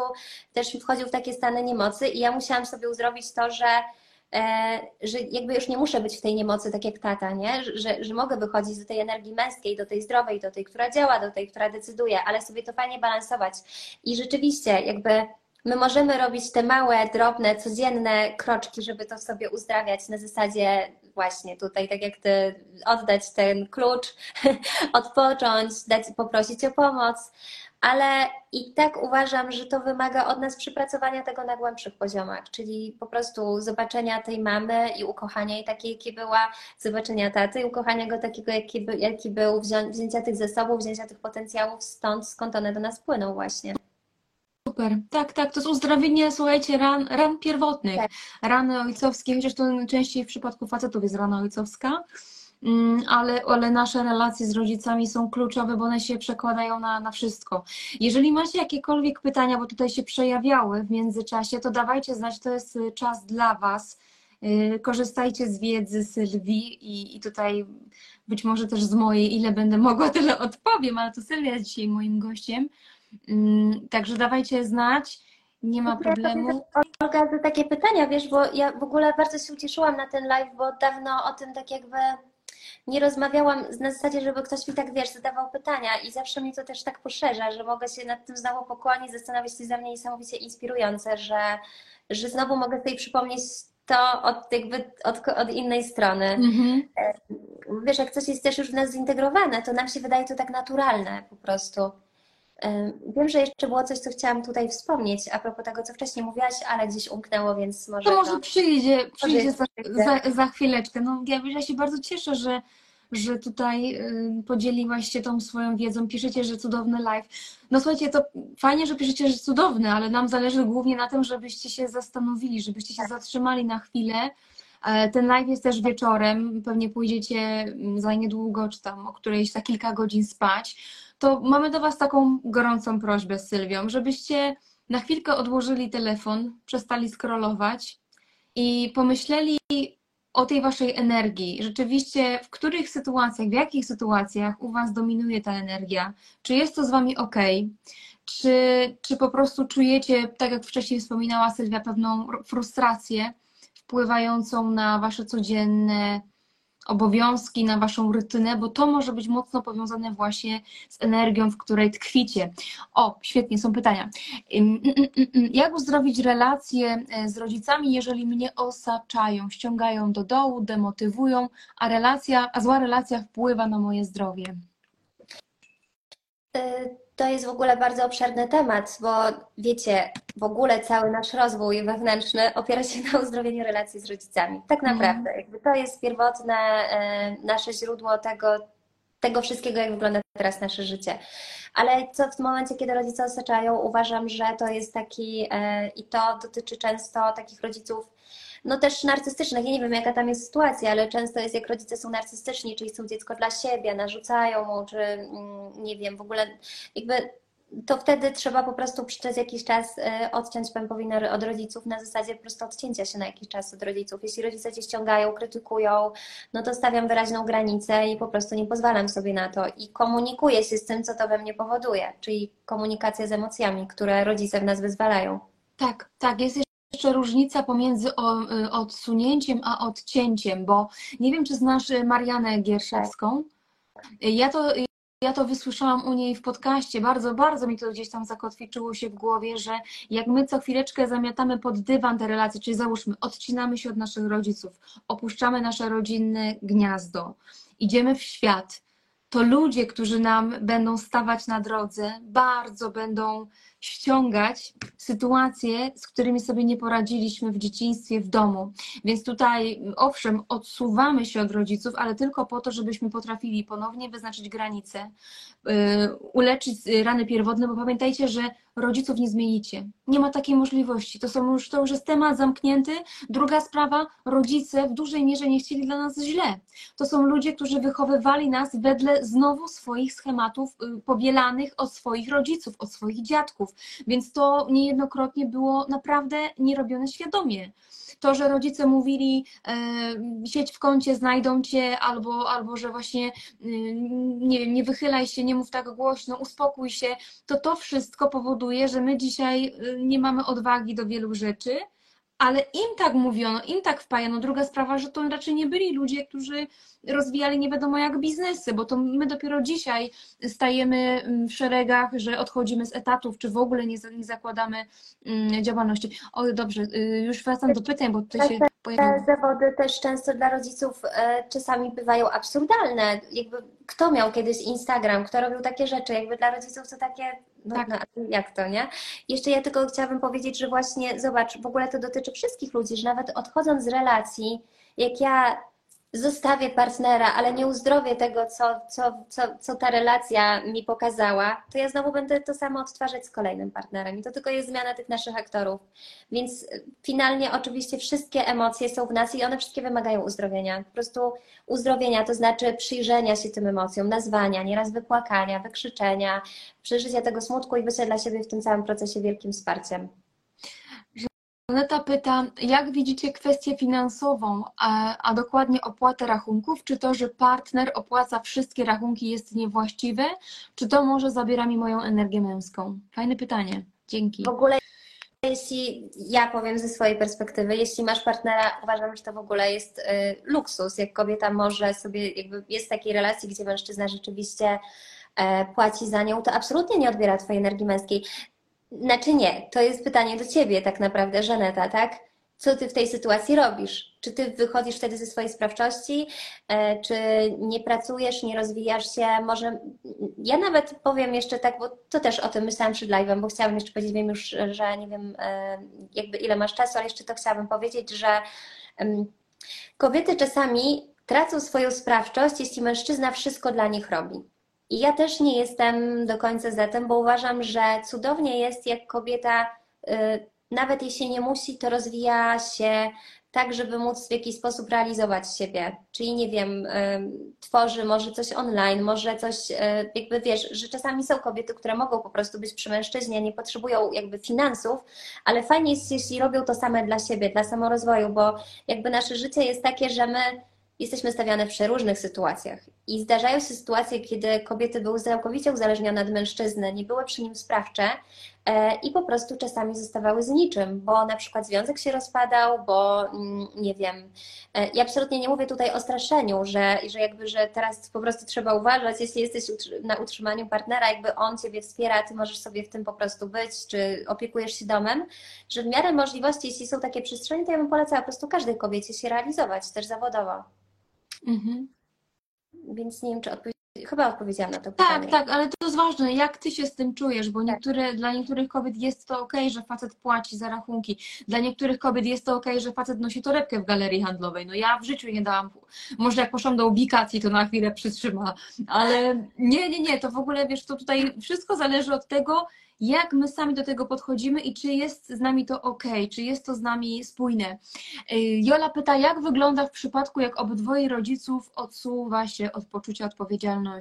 też wchodził w takie stany niemocy i ja musiałam sobie uzdrowić to, że e, że jakby już nie muszę być w tej niemocy tak jak tata, nie? Że, że mogę wychodzić do tej energii męskiej, do tej zdrowej, do tej, która działa, do tej, która decyduje, ale sobie to fajnie balansować. I rzeczywiście jakby My możemy robić te małe, drobne, codzienne kroczki, żeby to sobie uzdrawiać na zasadzie właśnie tutaj, tak jak ty, oddać ten klucz, odpocząć, dać, poprosić o pomoc, ale i tak uważam, że to wymaga od nas przypracowania tego na głębszych poziomach, czyli po prostu zobaczenia tej mamy i ukochania jej takiej, jaki była, zobaczenia taty i ukochania go takiego, jaki, jaki był, wzięcia tych zasobów, wzięcia tych potencjałów stąd, skąd one do nas płyną właśnie. Super, tak, tak, to jest uzdrowienie, słuchajcie, ran, ran pierwotnych, tak. rany ojcowskie, chociaż to częściej w przypadku facetów jest rana ojcowska, mm, ale, ale nasze relacje z rodzicami są kluczowe, bo one się przekładają na, na wszystko. Jeżeli macie jakiekolwiek pytania, bo tutaj się przejawiały w międzyczasie, to dawajcie znać, to jest y, czas dla Was. Y, korzystajcie z wiedzy Sylwii i, i tutaj być może też z mojej, ile będę mogła, tyle odpowiem, ale to Sylwia jest dzisiaj moim gościem. Mm, także dawajcie znać, nie ma problemu. Olga, to takie pytania, wiesz, bo ja w ogóle bardzo się ucieszyłam na ten live, bo dawno o tym tak jakby nie rozmawiałam na zasadzie, żeby ktoś mi tak, wiesz, zadawał pytania i zawsze mnie to też tak poszerza, że mogę się nad tym znowu pokłonić, zastanawiać, jest dla mnie niesamowicie inspirujące, że, że znowu mogę sobie przypomnieć to od, jakby od, od innej strony. Mhm. Wiesz, jak coś jest też już w nas zintegrowane, to nam się wydaje to tak naturalne po prostu. Wiem, że jeszcze było coś, co chciałam tutaj wspomnieć a propos tego, co wcześniej mówiłaś, ale gdzieś umknęło, więc może To może to... przyjdzie, przyjdzie za, za, za chwileczkę. No, ja, ja się bardzo cieszę, że, że tutaj podzieliłaś się tą swoją wiedzą. Piszecie, że cudowny live. No słuchajcie, to fajnie, że piszecie, że cudowny, ale nam zależy głównie na tym, żebyście się zastanowili, żebyście się zatrzymali na chwilę. E, Ten live jest też wieczorem, pewnie pójdziecie za niedługo, czy tam o którejś za kilka godzin spać. To mamy do Was taką gorącą prośbę z Sylwią, żebyście na chwilkę odłożyli telefon, przestali scrollować i pomyśleli o tej waszej energii. Rzeczywiście, w których sytuacjach, w jakich sytuacjach u was dominuje ta energia? Czy jest to z wami ok? Czy, czy po prostu czujecie, tak jak wcześniej wspominała Sylwia, pewną frustrację wpływającą na wasze codzienne obowiązki, na waszą rutynę, bo to może być mocno powiązane właśnie z energią, w której tkwicie. O, świetnie, są pytania. Mm, mm, mm, Jak uzdrowić relacje e, z rodzicami, jeżeli mnie osaczają, ściągają do dołu, demotywują, a relacja, a zła relacja wpływa na moje zdrowie? To jest w ogóle bardzo obszerny temat, bo wiecie, w ogóle cały nasz rozwój wewnętrzny opiera się na uzdrowieniu relacji z rodzicami. Tak Mhm. naprawdę, jakby to jest pierwotne e, nasze źródło tego, tego wszystkiego, jak wygląda teraz nasze życie. Ale co w momencie, kiedy rodzice osaczają, uważam, że to jest taki, e, i to dotyczy często takich rodziców, no też narcystycznych. Ja nie wiem, jaka tam jest sytuacja, ale często jest, jak rodzice są narcystyczni, czyli chcą dziecko dla siebie, narzucają mu, czy mm, nie wiem, w ogóle jakby to wtedy trzeba po prostu przez jakiś czas e, odciąć pępowinę od rodziców na zasadzie po prostu odcięcia się na jakiś czas od rodziców. Jeśli rodzice cię ściągają, krytykują, no to stawiam wyraźną granicę i po prostu nie pozwalam sobie na to i komunikuję się z tym, co to we mnie powoduje, czyli komunikacja z emocjami, które rodzice w nas wyzwalają. Tak, tak, jest jeszcze różnica pomiędzy y, odsunięciem a odcięciem, bo nie wiem, czy znasz y, Marianę Gierszewską. Y, Ja to, ja to wysłyszałam u niej w podcaście, bardzo, bardzo mi to gdzieś tam zakotwiczyło się w głowie, że jak my co chwileczkę zamiatamy pod dywan te relacje, czyli załóżmy, odcinamy się od naszych rodziców, opuszczamy nasze rodzinne gniazdo, idziemy w świat, to ludzie, którzy nam będą stawać na drodze, bardzo będą ściągać sytuacje, z którymi sobie nie poradziliśmy w dzieciństwie, w domu. Więc tutaj, owszem, odsuwamy się od rodziców, ale tylko po to, żebyśmy potrafili ponownie wyznaczyć granice, yy, uleczyć rany pierwotne, bo pamiętajcie, że rodziców nie zmienicie. Nie ma takiej możliwości. To, są już, to już jest temat zamknięty. Druga sprawa, rodzice w dużej mierze nie chcieli dla nas źle. To są ludzie, którzy wychowywali nas wedle znowu swoich schematów y, pobielanych od swoich rodziców, od swoich dziadków. Więc to niejednokrotnie było naprawdę nierobione świadomie. To, że rodzice mówili, e, siedź w kącie, znajdą cię, albo, albo że właśnie, y, nie wiem, nie wychylaj się, nie mów tak głośno, uspokój się, to to wszystko powoduje, że my dzisiaj y, nie mamy odwagi do wielu rzeczy, ale im tak mówiono, im tak wpajano. Druga sprawa, że to raczej nie byli ludzie, którzy rozwijali nie wiadomo jak biznesy, bo to my dopiero dzisiaj stajemy mm, w szeregach, że odchodzimy z etatów, czy w ogóle nie, nie zakładamy mm, działalności. O, dobrze, y, już wracam do pytań, bo tutaj się pojawiło. Te zawody też często dla rodziców e, czasami bywają absurdalne. Jakby kto miał kiedyś Instagram, kto robił takie rzeczy, jakby dla rodziców to takie, no, Tak. no jak to, nie? Jeszcze ja tylko chciałabym powiedzieć, że właśnie zobacz, w ogóle to dotyczy wszystkich ludzi, że nawet odchodząc z relacji, jak ja zostawię partnera, ale nie uzdrowię tego, co, co, co, co ta relacja mi pokazała, to ja znowu będę to samo odtwarzać z kolejnym partnerem. I to tylko jest zmiana tych naszych aktorów. Więc y, finalnie oczywiście wszystkie emocje są w nas i one wszystkie wymagają uzdrowienia. Po prostu uzdrowienia, to znaczy przyjrzenia się tym emocjom, nazwania, nieraz wypłakania, wykrzyczenia, przeżycia tego smutku i bycia dla siebie w tym całym procesie wielkim wsparciem. Aneta pyta, jak widzicie kwestię finansową, a, a dokładnie opłatę rachunków? Czy to, że partner opłaca wszystkie rachunki jest niewłaściwe? Czy to może zabiera mi moją energię męską? Fajne pytanie. Dzięki. W ogóle jeśli ja powiem ze swojej perspektywy, jeśli masz partnera, uważam, że to w ogóle jest y, luksus, jak kobieta może sobie, jakby jest w takiej relacji, gdzie mężczyzna rzeczywiście e, płaci za nią, to absolutnie nie odbiera twojej energii męskiej. Znaczy nie, to jest pytanie do ciebie tak naprawdę, Żaneta, tak? Co ty w tej sytuacji robisz? Czy ty wychodzisz wtedy ze swojej sprawczości, e, czy nie pracujesz, nie rozwijasz się? Może ja nawet powiem jeszcze tak, bo to też o tym myślałam przed live'em, bo chciałabym jeszcze powiedzieć, wiem już, że nie wiem e, jakby ile masz czasu, ale jeszcze to chciałabym powiedzieć, że kobiety czasami tracą swoją sprawczość, jeśli mężczyzna wszystko dla nich robi. I ja też nie jestem do końca za tym, bo uważam, że cudownie jest, jak kobieta, y, nawet jeśli nie musi, to rozwija się tak, żeby móc w jakiś sposób realizować siebie. Czyli nie wiem, y, tworzy może coś online, może coś, y, jakby wiesz, że czasami są kobiety, które mogą po prostu być przy mężczyźnie, nie potrzebują jakby finansów, ale fajnie jest, jeśli robią to same dla siebie, dla samorozwoju, bo jakby nasze życie jest takie, że my jesteśmy stawiane w przeróżnych sytuacjach. I zdarzają się sytuacje, kiedy kobiety były całkowicie uzależnione od mężczyzny, nie były przy nim sprawcze e, i po prostu czasami zostawały z niczym, bo na przykład związek się rozpadał, bo mm, nie wiem. E, ja absolutnie nie mówię tutaj o straszeniu, że, że jakby, że teraz po prostu trzeba uważać, jeśli jesteś na utrzymaniu partnera, jakby on ciebie wspiera, ty możesz sobie w tym po prostu być, czy opiekujesz się domem, że w miarę możliwości, jeśli są takie przestrzenie, to ja bym polecała po prostu każdej kobiecie się realizować też zawodowo. Mhm. Więc nie wiem, czy odpowiedziałam. Chyba odpowiedziałam na to tak, pytanie. Tak, tak, ale to jest ważne, jak ty się z tym czujesz, bo tak. niektóre, dla niektórych kobiet jest to ok, że facet płaci za rachunki. Dla niektórych kobiet jest to ok, że facet nosi torebkę w galerii handlowej. No ja w życiu nie dałam, może jak poszłam do ubikacji, to na chwilę przytrzyma, ale nie, nie, nie, to w ogóle wiesz, to tutaj wszystko zależy od tego, jak my sami do tego podchodzimy i czy jest z nami to ok, czy jest to z nami spójne. Y, Jola pyta, jak wygląda w przypadku, jak obydwoje rodziców odsuwa się od poczucia odpowiedzialności?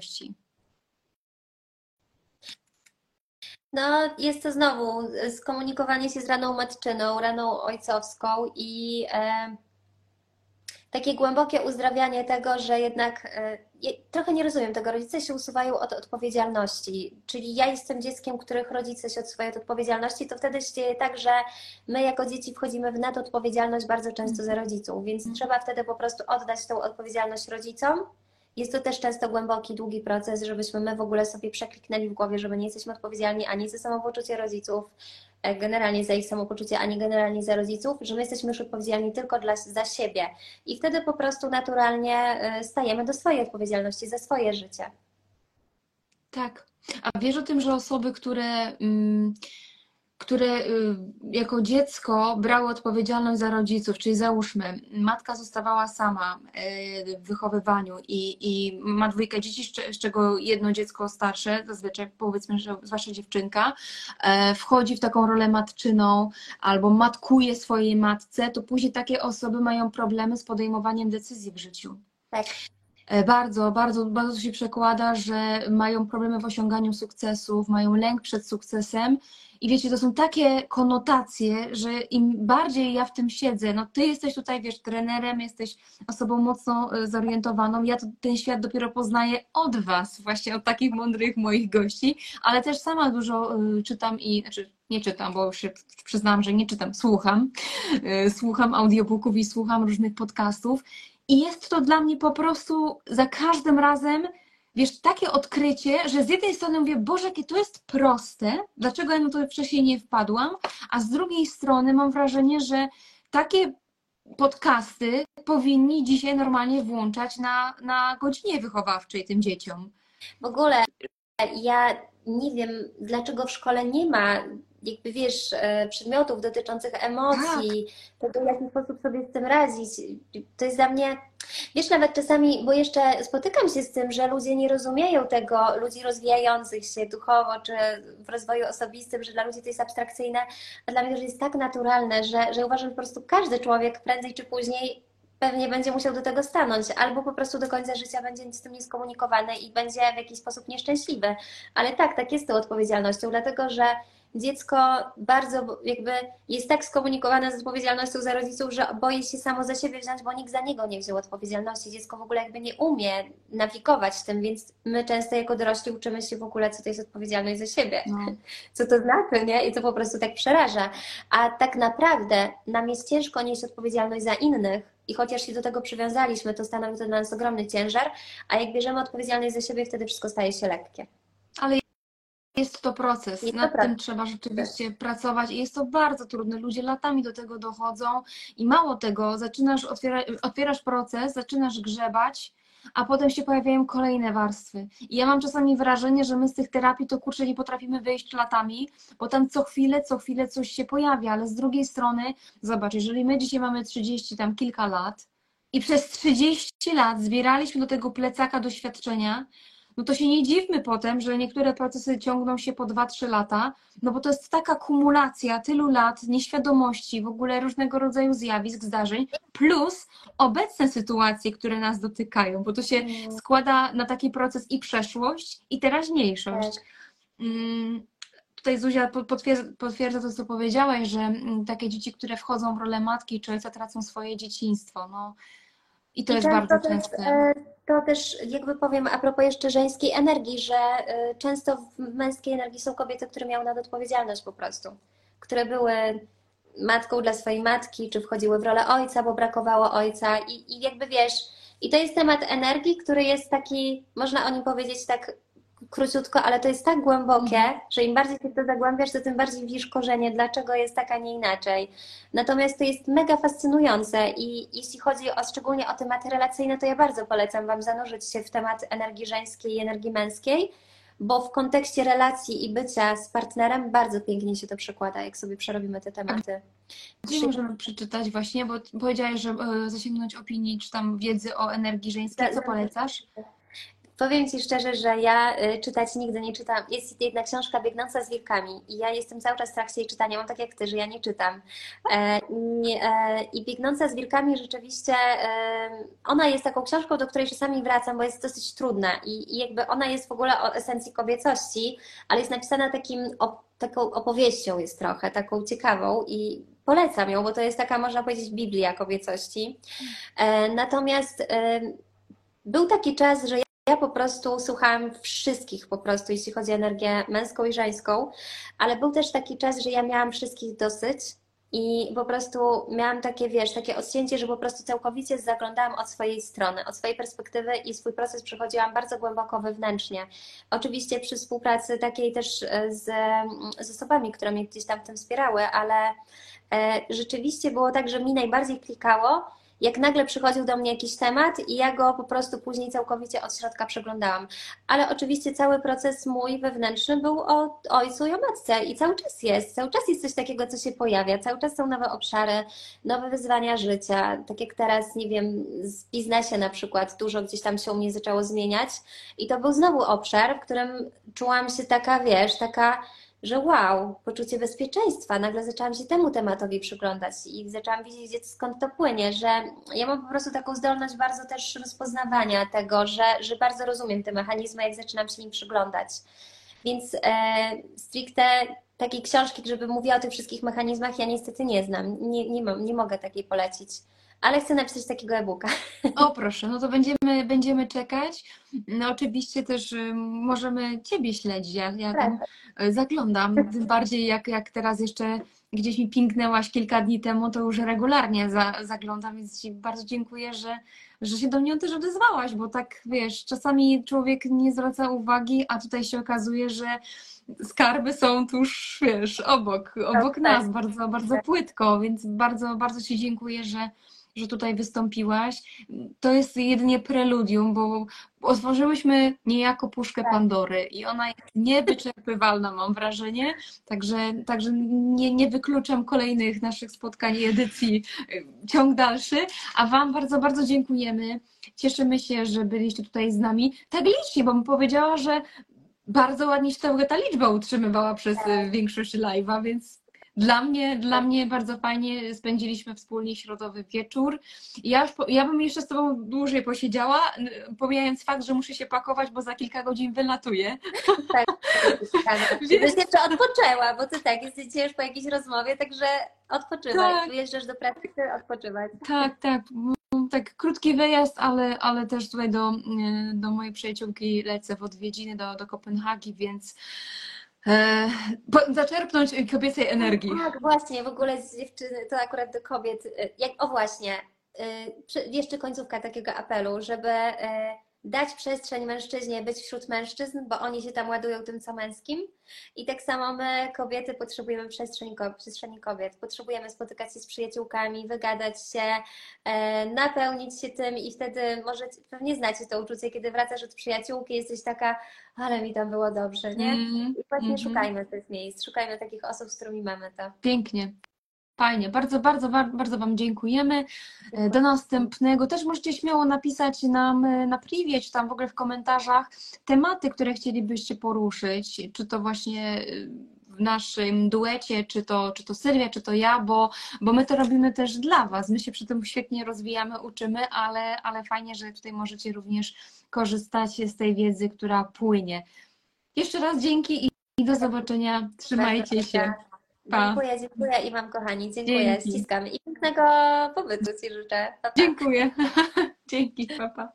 No, jest to znowu skomunikowanie się z raną matczyną, raną ojcowską i e, takie głębokie uzdrawianie tego, że jednak e, trochę nie rozumiem tego, rodzice się usuwają od odpowiedzialności, czyli ja jestem dzieckiem, których rodzice się odsuwają od odpowiedzialności, to wtedy się dzieje tak, że my jako dzieci wchodzimy w nadodpowiedzialność bardzo często za rodziców, więc mm. trzeba wtedy po prostu oddać tą odpowiedzialność rodzicom. Jest to też często głęboki, długi proces, żebyśmy my w ogóle sobie przekliknęli w głowie, że my nie jesteśmy odpowiedzialni ani za samopoczucie rodziców, E, generalnie za ich samopoczucie, ani generalnie za rodziców, że my jesteśmy już odpowiedzialni tylko dla, za siebie. I wtedy po prostu naturalnie e, stajemy do swojej odpowiedzialności za swoje życie. Tak. A wiesz o tym, że osoby, które. Mm, które y, jako dziecko brały odpowiedzialność za rodziców, czyli załóżmy, matka zostawała sama y, w wychowywaniu i, i ma dwójkę dzieci, z czego jedno dziecko starsze, zazwyczaj powiedzmy, że zwłaszcza dziewczynka, e, wchodzi w taką rolę matczyną albo matkuje swojej matce, to później takie osoby mają problemy z podejmowaniem decyzji w życiu. Tak. E, bardzo, bardzo, bardzo się przekłada, że mają problemy w osiąganiu sukcesów, mają lęk przed sukcesem i wiecie, to są takie konotacje, że im bardziej ja w tym siedzę, no ty jesteś tutaj, wiesz, trenerem, jesteś osobą mocno e, zorientowaną, ja ten świat dopiero poznaję od was, właśnie od takich mądrych moich gości, ale też sama dużo e, czytam i, znaczy nie czytam, bo już się przyznam, że nie czytam, słucham, e, słucham audiobooków i słucham różnych podcastów. I jest to dla mnie po prostu za każdym razem wiesz, takie odkrycie, że z jednej strony mówię, Boże, jakie to jest proste, dlaczego ja na to wcześniej nie wpadłam, a z drugiej strony mam wrażenie, że takie podcasty powinni dzisiaj normalnie włączać na, na godzinie wychowawczej tym dzieciom. W ogóle ja nie wiem, dlaczego w szkole nie ma jakby wiesz, e, przedmiotów dotyczących emocji, tak. tego w jaki sposób sobie z tym radzić. To jest dla mnie, wiesz, nawet czasami, bo jeszcze spotykam się z tym, że ludzie nie rozumieją tego, ludzi rozwijających się duchowo czy w rozwoju osobistym, że dla ludzi to jest abstrakcyjne, a dla mnie to jest tak naturalne, że, że uważam, że po prostu każdy człowiek prędzej czy później pewnie będzie musiał do tego stanąć, albo po prostu do końca życia będzie z tym nieskomunikowany i będzie w jakiś sposób nieszczęśliwy. Ale tak, tak jest z tą odpowiedzialnością, dlatego że dziecko bardzo jakby jest tak skomunikowane z odpowiedzialnością za rodziców, że boi się samo za siebie wziąć, bo nikt za niego nie wziął odpowiedzialności. Dziecko w ogóle jakby nie umie nawigować tym, więc my często jako dorośli uczymy się w ogóle, co to jest odpowiedzialność za siebie, no. co to znaczy, nie? I to po prostu tak przeraża. A tak naprawdę nam jest ciężko nieść odpowiedzialność za innych, i chociaż się do tego przywiązaliśmy, to stanowi to dla nas ogromny ciężar, a jak bierzemy odpowiedzialność za siebie, wtedy wszystko staje się lekkie. Ale jest to proces, jest nad to tym trzeba rzeczywiście pracować i jest to bardzo trudne. Ludzie latami do tego dochodzą i mało tego, zaczynasz, otwiera, otwierasz proces, zaczynasz grzebać, a potem się pojawiają kolejne warstwy. I ja mam czasami wrażenie, że my z tych terapii to kurczę nie potrafimy wyjść latami, bo tam co chwilę, co chwilę coś się pojawia, ale z drugiej strony, zobacz, jeżeli my dzisiaj mamy 30 tam kilka lat i przez 30 lat zbieraliśmy do tego plecaka doświadczenia, no to się nie dziwmy potem, że niektóre procesy ciągną się po 2-3 lata, no bo to jest taka kumulacja tylu lat nieświadomości, w ogóle różnego rodzaju zjawisk, zdarzeń, plus obecne sytuacje, które nas dotykają, bo to się mm. składa na taki proces i przeszłość, i teraźniejszość. Tak. Mm, tutaj Zuzia potwierdza, potwierdza to, co powiedziałaś, że mm, takie dzieci, które wchodzą w rolę matki czy ojca, tracą swoje dzieciństwo. No, I to I jest bardzo częste. E, to też jakby powiem a propos jeszcze żeńskiej energii, że y, często w męskiej energii są kobiety, które miały nadodpowiedzialność po prostu, które były matką dla swojej matki, czy wchodziły w rolę ojca, bo brakowało ojca i, i jakby wiesz, i to jest temat energii, który jest taki, można o nim powiedzieć tak króciutko, ale to jest tak głębokie, że im bardziej się to zagłębiasz, to tym bardziej widzisz korzenie, dlaczego jest tak, a nie inaczej. Natomiast to jest mega fascynujące i jeśli chodzi o szczególnie o tematy relacyjne, to ja bardzo polecam Wam zanurzyć się w temat energii żeńskiej i energii męskiej, bo w kontekście relacji i bycia z partnerem bardzo pięknie się to przekłada, jak sobie przerobimy te tematy. Gdzie możemy przeczytać właśnie, bo powiedziałeś, że e, zasięgnąć opinii czy tam wiedzy o energii żeńskiej, co polecasz? Powiem Ci szczerze, że ja y, czytać nigdy nie czytam. Jest jedna książka Biegnąca z wilkami i ja jestem cały czas w trakcie jej czytania. Mam tak jak Ty, że ja nie czytam. E, e, I Biegnąca z wilkami rzeczywiście, ona jest taką książką, do której czasami wracam, bo jest dosyć trudna i, jakby ona jest w ogóle o esencji kobiecości, ale jest napisana takim, taką opowieścią jest trochę, taką ciekawą i polecam ją, bo to jest taka, można powiedzieć, Biblia kobiecości. E, natomiast był taki czas, że ja ja po prostu słuchałam wszystkich po prostu, jeśli chodzi o energię męską i żeńską, ale był też taki czas, że ja miałam wszystkich dosyć i po prostu miałam takie, wiesz, takie odcięcie, że po prostu całkowicie zaglądałam od swojej strony, od swojej perspektywy i swój proces przechodziłam bardzo głęboko wewnętrznie. Oczywiście przy współpracy takiej też e, z, z osobami, które mnie gdzieś tam w tym wspierały, ale e, rzeczywiście było tak, że mi najbardziej klikało, jak nagle przychodził do mnie jakiś temat i ja go po prostu później całkowicie od środka przeglądałam. Ale oczywiście cały proces mój wewnętrzny był o ojcu i o matce i cały czas jest. Cały czas jest coś takiego, co się pojawia. Cały czas są nowe obszary, nowe wyzwania życia. Tak jak teraz, nie wiem, w biznesie na przykład dużo gdzieś tam się u mnie zaczęło zmieniać i to był znowu obszar, w którym czułam się taka, wiesz, taka że wow, poczucie bezpieczeństwa. Nagle zaczęłam się temu tematowi przyglądać i zaczęłam widzieć, skąd to płynie, że ja mam po prostu taką zdolność bardzo też rozpoznawania tego, że, że bardzo rozumiem te mechanizmy, jak zaczynam się im przyglądać. Więc e, stricte takiej książki, żeby mówiła o tych wszystkich mechanizmach, ja niestety nie znam. Nie, nie, mam, nie mogę takiej polecić ale chcę napisać takiego e-booka. O proszę, no to będziemy, będziemy czekać. No oczywiście też y, możemy Ciebie śledzić, ja, ja tam y, zaglądam, tym bardziej jak, jak teraz jeszcze gdzieś mi pinknęłaś kilka dni temu, to już regularnie za, zaglądam, więc Ci bardzo dziękuję, że, że się do mnie też odezwałaś, bo tak wiesz, czasami człowiek nie zwraca uwagi, a tutaj się okazuje, że skarby są tuż, wiesz, obok, obok tak, nas, tak. bardzo, bardzo płytko, więc bardzo, bardzo Ci dziękuję, że, że tutaj wystąpiłaś. To jest jedynie preludium, bo otworzyłyśmy niejako puszkę tak. Pandory i ona jest niewyczerpywalna, mam wrażenie. Także, także nie, nie wykluczam kolejnych naszych spotkań i edycji, ciąg dalszy. A Wam bardzo, bardzo dziękujemy. Cieszymy się, że byliście tutaj z nami. Tak licznie, bo mi powiedziała, że bardzo ładnie się ta liczba utrzymywała przez tak. większość live'a, więc Dla mnie, dla mnie bardzo fajnie spędziliśmy wspólnie środowy wieczór. Ja, już po, ja bym jeszcze z Tobą dłużej posiedziała, pomijając fakt, że muszę się pakować, bo za kilka godzin wylatuję. Tak, Żebyś jeszcze odpoczęła, bo ty tak, jesteś już po jakiejś rozmowie, także odpoczywaj. Tak. Wyjeżdżasz do pracy, chcę odpoczywać. Tak, tak. m, Tak, krótki wyjazd, ale, ale też tutaj do, e, do mojej przyjaciółki lecę w odwiedziny do, do Kopenhagi, więc e, po, zaczerpnąć kobiecej energii. Tak, właśnie, w ogóle z dziewczyny, to akurat do kobiet, y, jak, o właśnie, y, przy- jeszcze końcówka takiego apelu, żeby y, dać przestrzeń mężczyźnie być wśród mężczyzn, bo oni się tam ładują tym co męskim i tak samo my, kobiety, potrzebujemy przestrzeni, przestrzeni kobiet, potrzebujemy spotykać się z przyjaciółkami, wygadać się, e, napełnić się tym i wtedy może, pewnie znacie to uczucie, kiedy wracasz od przyjaciółki, jesteś taka, ale mi tam było dobrze, nie? Mm, I właśnie mhm. szukajmy tych miejsc, szukajmy takich osób, z którymi mamy to. Pięknie. Fajnie, bardzo, bardzo, bar- bardzo Wam dziękujemy. E, Do następnego. Też możecie śmiało napisać nam e, na privie, czy tam w ogóle w komentarzach tematy, które chcielibyście poruszyć, czy to właśnie e, w naszym duecie, czy to, czy to Sylwia, czy to ja, bo, bo my to robimy też dla Was. My się przy tym świetnie rozwijamy, uczymy, ale, ale fajnie, że tutaj możecie również korzystać z tej wiedzy, która płynie. Jeszcze raz dzięki i, do zobaczenia. Trzymajcie się. Pa. Dziękuję, dziękuję i Wam kochani, dziękuję, Dzięki. ściskam i pięknego pobytu Ci życzę. Pa, pa. Dziękuję. Dzięki, papa.